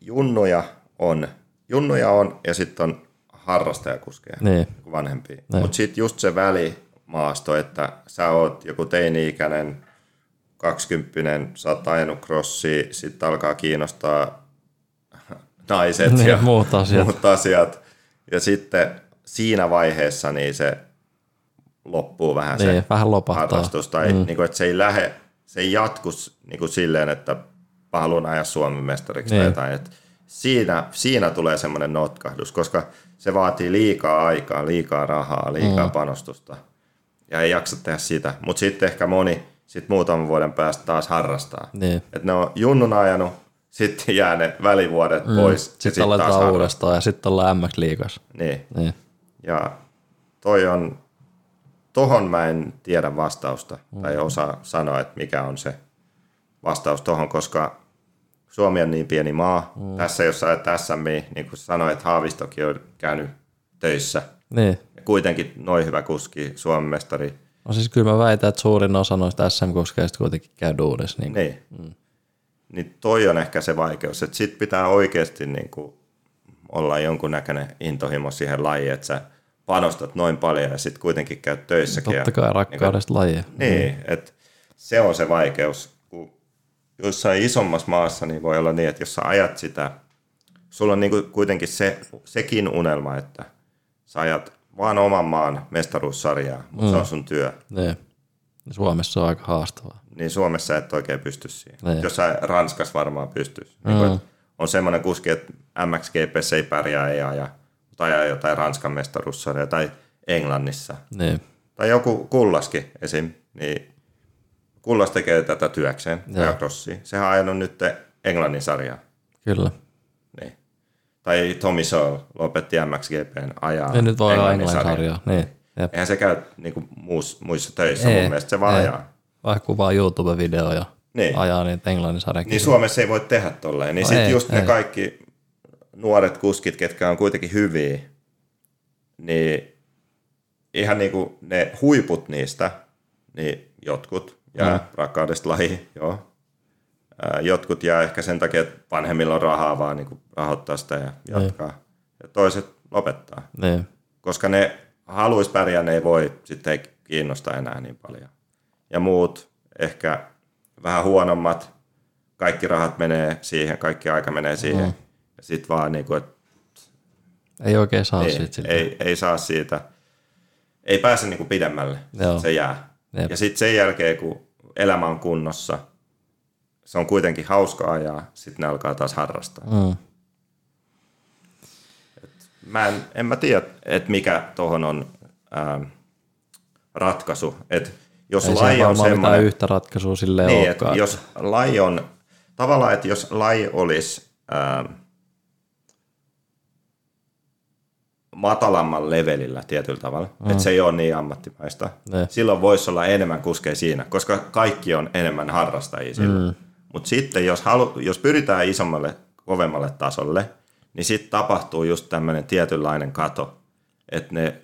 junnuja on, junnuja on ja sitten on harrastajakuskeja Niin. vanhempia. Niin. Mutta sitten just se välimaasto, että sä oot joku teini-ikäinen, 20 sä oot ajanut crossia, sitten alkaa kiinnostaa naiset Niin, ja muut asiat. muut asiat. Ja sitten siinä vaiheessa niin se loppuu vähän Niin, se vähän lopahtaa. harrastus. Tai mm. niin kuin, että se ei lähde se ei jatkus niin kuin silleen, että mä haluan ajaa Suomen mestariksi Niin. tai jotain. Et siinä, siinä tulee semmoinen notkahdus, koska se vaatii liikaa aikaa, liikaa rahaa, liikaa mm. panostusta ja ei jaksa tehdä sitä. Mutta sitten ehkä moni sit muutaman vuoden päästä taas harrastaa. Niin. Et ne on junnun ajanut, sitten jää ne välivuodet mm. pois. Sitten sit aletaan uudestaan ja sitten ollaan MX-liigassa. Niin. Niin. Ja toi on, tohon mä en tiedä vastausta mm. tai osaa sanoa, että mikä on se vastaus tohon, koska Suomi on niin pieni maa. Mm. Tässä jos ajat SM, niin kuin sanoit, että Haavistokin on käynyt töissä. niin. Ja kuitenkin noin hyvä kuski, Suomen mestari. No siis kyllä mä väitän, että suurin osa noista SM-kuskeista kuitenkin käy duunissa. Niin. Niin. Mm. niin toi on ehkä se vaikeus, että sit pitää oikeasti niin kuin olla jonkunnäköinen intohimo siihen lajiin, että sä panostat noin paljon ja sitten kuitenkin käyt töissäkin. Totta kai rakkaudesta lajia. Niin, että se on se vaikeus. Kun jossain isommassa maassa niin voi olla niin, että jos sä ajat sitä, sulla on niinku kuitenkin se, sekin unelma, että sä ajat vaan oman maan mestaruussarjaa, mutta mm. se on sun työ. Niin. Suomessa on aika haastavaa. Niin Suomessa et oikein pysty siihen. Niin. Jossain Ranskassa varmaan pystyisi. Mm. Niin kuin, on semmoinen kuski, että MXGPssä ei pärjää, ei aja, mutta ajaa jotain Ranskan mestaruussarjaa tai Englannissa. Niin. Tai joku Kullaskin esim. Niin Kullas tekee tätä työkseen, ja crossia. Sehän on ajanut nyt Englannin sarjaa. Kyllä. Niin. Tai Tommy Searle lopetti MXGPn ajaa Ja nyt voi olla Englannin sarjaa. sarjaa. Niin. Jep. Eihän se käy niin muus, muissa töissä Ei, mun mielestä, se vaan ei. ajaa. Vaikka kuvaa YouTube-video ja Niin. ajaa niitä Englannin sarjan Niin Suomessa ei voi tehdä tolleen. Niin No sitten ei, just ne ei. kaikki nuoret kuskit, ketkä on kuitenkin hyviä, niin ihan niinku ne huiput niistä, niin jotkut jää mm. rakkaudesta lajiin, joo. Jotkut jää ehkä sen takia, että vanhemmilla on rahaa vaan niinku rahoittaa sitä ja jatkaa. Ja toiset lopettaa. Niin. Koska ne haluais pärjää, ne ei voi sitten ei kiinnosta enää niin paljon. Ja muut ehkä vähän huonommat, kaikki rahat menee siihen, kaikki aika menee siihen. Mm. Ja sitten vaan niin kuin, että Ei oikein saa ei, siitä siltä. ei, ei saa siitä, ei pääse niin kuin pidemmälle, Joo. se jää. Jep. Ja sitten sen jälkeen, kun elämä on kunnossa, se on kuitenkin hauska ajaa, sitten ne alkaa taas harrastaa. Mm. Mä en, en mä tiedä, että mikä tuohon on ää, ratkaisu. Et jos Ei laji on semmoinen, yhtä ratkaisua silleen niin, että olekaan. jos laji on, tavallaan, että jos laji olisi ää, matalammalla levelillä tietyllä tavalla, mm. että se ei ole niin ammattimaista, Ne. silloin voisi olla enemmän kuskeja siinä, koska kaikki on enemmän harrastajia silloin. Mm. Mutta sitten jos, halu, jos pyritään isommalle, kovemmalle tasolle, niin sitten tapahtuu just tämmöinen tietynlainen kato, että ne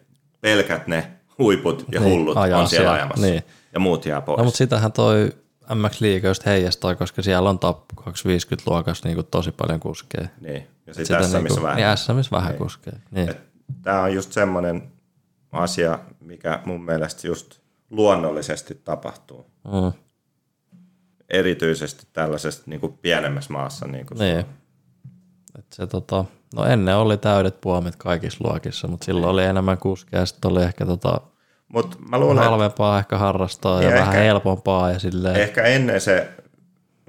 pelkät ne huiput ja Niin, hullut ajaa on siellä siellä, ajamassa niin. ja muut jää pois. No mutta sitähän toi MX Liiga just heijastaa, koska siellä on top 250 luokassa niinku tosi paljon kuskeja. niin. Ja sitten tässä, missä vähän. Niin SM vähän kuskeja. Niin. Tämä on just semmoinen asia, mikä mun mielestä just luonnollisesti tapahtuu. Mm. Erityisesti tällaisessa niin kuin pienemmässä maassa. Niin kuin Niin. Et se, tota, no ennen oli täydet puomit kaikissa luokissa, mutta silloin oli enemmän kuskeja ja sitten oli ehkä tota, Mutta mä luulen, että halvempaa ehkä harrastaa ja, Ja vähän ehkä- helpompaa ja silleen. ehkä ennen se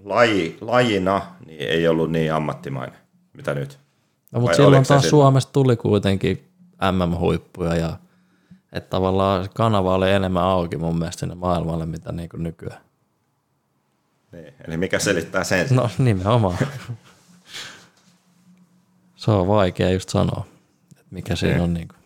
laji, lajina niin ei ollut niin ammattimainen, mitä nyt. No, mutta silloin taas silloin? Suomesta tuli kuitenkin MM-huippuja ja että tavallaan kanava oli enemmän auki mun mielestä sinne maailmalle, mitä niin kuin nykyään. Niin. Eli mikä selittää sen? No nimenomaan. [laughs] se on vaikea just sanoa, että mikä siinä on niin kuin,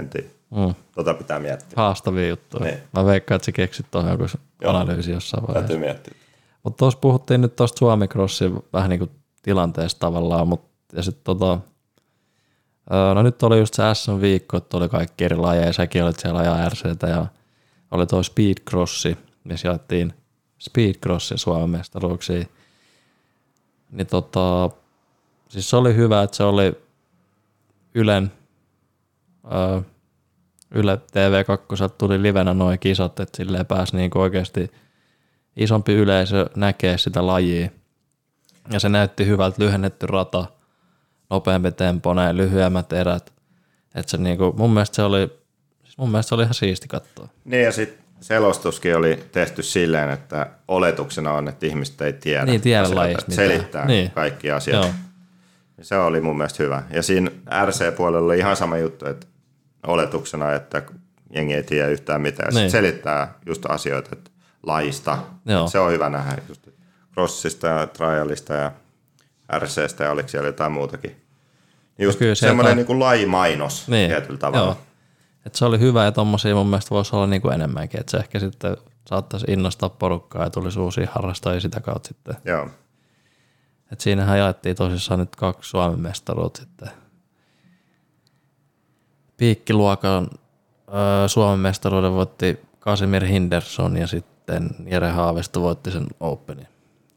En tiedä. mm, Tota pitää miettiä. haastavia juttuja. Niin. Mä veikkaan, että sä keksit tuohon joku Joo. analyysi jossain vaiheessa. Täytyy miettiä. Mutta tuossa puhuttiin nyt tuosta Suomi-crossin vähän niin kuin tilanteesta tavallaan, mutta ja sitten tota, no nyt oli just se SM-viikko, että oli kaikki eri lajeja, säkin olit siellä ajaa RCtä ja oli tuo Speedcrossi, missä jaettiin Speedcrossin Suomen mestaruuksia. Niin tota, siis se oli hyvä, että se oli Ylen, öö, Yle TV2 tuli livenä noin kisat, että silleen pääsi niinku oikeasti isompi yleisö näkee sitä lajia. Ja se näytti hyvältä lyhennetty rata, nopeampi tempo, näin lyhyemmät erät. Et se niinku, mun mielestä se oli, siis mun mielestä se oli ihan siisti katsoa. Niin ja sitten selostuskin oli tehty silleen, että oletuksena on, että ihmiset ei tiedä. Niin, tiedä asioita, lajista että. Selittää Niin. kaikki asiat. Joo. Se oli mun mielestä hyvä. Ja siinä RC-puolella oli ihan sama juttu, että oletuksena, että jengi ei tiedä yhtään mitään. Ja Niin. niin. selittää just asioita että lajista. Joo. Se on hyvä nähdä just että crossista ja trialista ja RCstä ja oliko siellä jotain muutakin. Just kyllä semmoinen on- niin kuin lajimainos Niin. tietyllä tavalla. Joo. Et se oli hyvä ja tommosia mun mielestä voisi olla niinku enemmänkin, että se ehkä sitten saattaisi innostaa porukkaa ja tulisi uusia harrastajia sitä kautta sitten. Joo. Et siinähän jaettiin tosissaan nyt kaksi Suomen mestaruutta sitten. Piikkiluokan ö, Suomen mestaruuden voitti Kasimir Hinderson ja sitten Jere Haavisto voitti sen Openin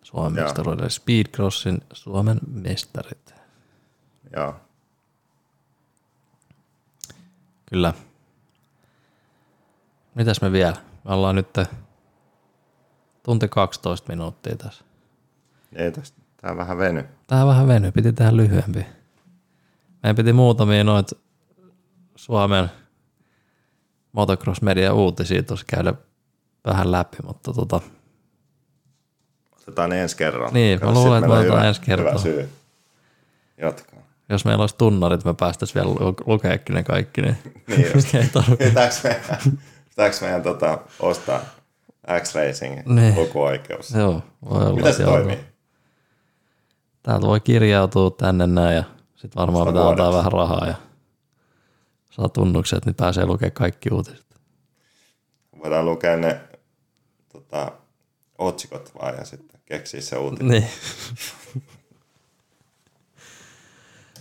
Suomen Joo. mestaruuden. Speedcrossin Suomen mestarit. Joo. Kyllä. Mitäs me vielä? Me ollaan nyt tunti 12 minuuttia tässä. Ei tästä, tää vähän veny. Tää vähän veny, piti tehdä lyhyempi. Meidän piti muutamia noit Suomen motocross media uutisia tuossa käydä vähän läpi, mutta tota, Otetaan ensi kerralla. Niin, mä Kato, sit luulen, että me otetaan hyvä- ensi kertaa. Hyvä syy. Jatkaa. jos meillä olisi tunnarit, me päästäisiin vielä lu- lukeekin ne kaikki, niin, [laughs] Niin just. [laughs] ei tarvitse. Pitääkö meidän, pitääkö meidän tota, ostaa X-Racing Niin. lukuoikeus? Joo, voi olla. Miten se toimii? Täältä voi kirjautua tänne näin ja sitten varmaan pitää antaa vähän rahaa ja saa tunnukset, niin pääsee lukemaan kaikki uutiset. Voidaan lukea ne tota, otsikot vaan ja sitten keksiä se uutinen. Niin.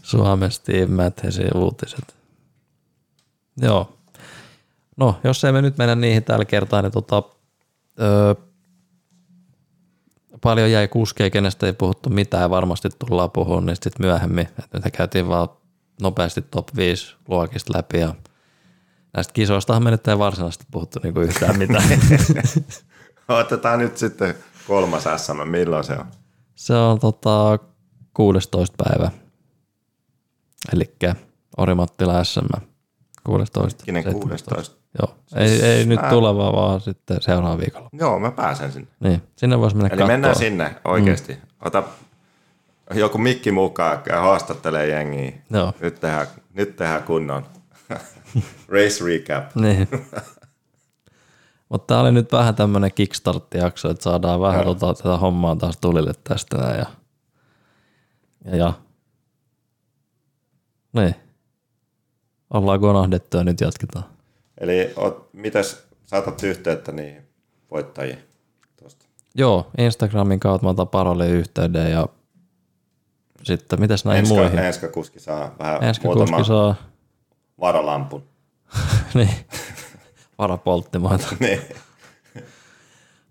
Suomessa Steve uutiset. Joo. No, jos ei me nyt mennä niihin tällä kertaa, niin tota, öö, paljon jäi kuskeja, kenestä ei puhuttu mitään varmasti tullaan puhumaan niistä sit myöhemmin. Et nyt käytiin vaan nopeasti top 5 luokista läpi ja näistä kisoistahan me nyt ei varsinaisesti puhuttu niinku yhtään mitään. [laughs] Otetaan nyt sitten kolmas SM. Milloin se on? Se on tota 16. päivä. Eli Orimattila SM 16. Kinen 17. 16. Joo, ei, ei nyt ää. tuleva, vaan sitten seuraava viikolla. Joo, mä pääsen sinne. Niin, sinne voisi mennä Eli katsoa. mennään sinne oikeasti. Mm. Ota joku mikki mukaan ja haastattelee jengiä. Joo. Nyt tehdään, nyt tehdään kunnon [laughs] race recap. Niin. Mutta tämä oli nyt vähän tämmöinen kickstart-jakso, että saadaan vähän Joo. tota, tätä hommaa taas tulille tästä näin. Ja, ja, ja. Niin. Ollaan konahdettu ja nyt jatketaan. Eli oot, mitäs saatat yhteyttä niihin voittajiin tuosta? Joo, Instagramin kautta mä otan parolin yhteyden ja sitten mitäs näihin Enska, muihin? Enska kuski saa vähän Enska muutama kuski saa, varalampun. [laughs] niin, varapolttimoita. [laughs] niin.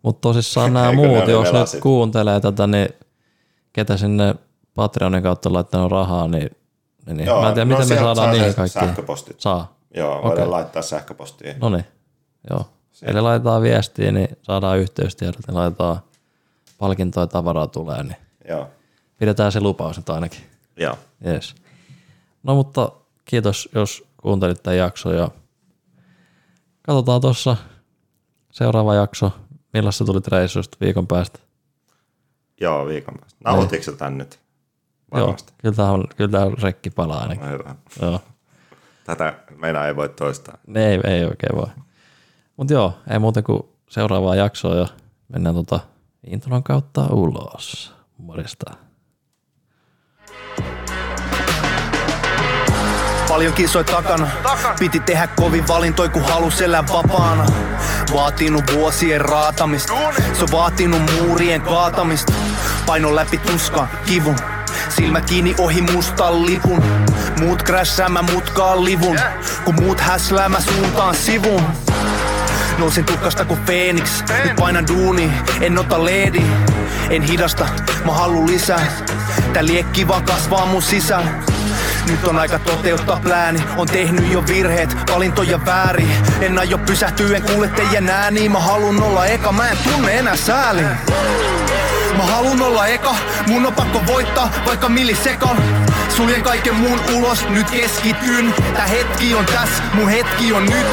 Mutta tosissaan nämä muut, jos nyt kuuntelee tätä, niin ketä sinne Patreonin kautta laittanut rahaa, niin, niin, niin. mä en tiedä, miten me saadaan saa niihin se kaikkiin. Sähköpostit. Saa. Joo, Okei. voidaan laittaa sähköpostiin. No niin, joo. Eli laitetaan viestiä, niin saadaan yhteystiedot, niin laitetaan palkintoa ja tavaraa tulee, niin Joo. pidetään se lupaus nyt ainakin. Joo. Yes. No mutta kiitos, jos kuuntelit tämän jakson ja katsotaan tuossa seuraava jakso, milloin se tuli reissusta viikon päästä. Joo, viikon päästä. Nautitko sä tän nyt? Varmasti. Joo, kyllä tämä on, kyllä tää on rekki palaa ainakin. Joo. Tätä meidän ei voi toistaa. Ei, ei oikein voi. Mutta joo, ei muuta kuin seuraavaa jaksoa ja mennään tota intron kautta ulos. Morjesta. Paljon kisoi takana. Piti tehdä kovin valintoi, kun halus elää vapaana. Vaatinut vuosien raatamista. Se on vaatinut muurien kaatamista. Paino läpi tuskan, kivun. Silmä kiinni ohi mustan lipun. Muut krässäämä mutkaan livun. Kun muut häsläämä suuntaan sivun. Nousin tukkasta kuin Phoenix. Nyt painan duuni, en ota leedi. En hidasta, mä haluun lisää. Tää liekki vaan kasvaa mun sisällä. Nyt on aika toteuttaa plääni On tehnyt jo virheet, valintoja väärin En aio pysähtyä, en kuule teidän ääni Mä halun olla eka, mä en tunne enää sääli Mä halun olla eka, mun on pakko voittaa Vaikka millisekan Suljen kaiken muun ulos, nyt keskityn. Tää hetki on tässä, mun hetki on nyt.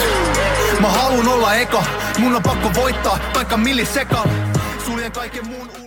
Mä haluun olla eka, mun on pakko voittaa, vaikka millisekal. Suljen kaiken muun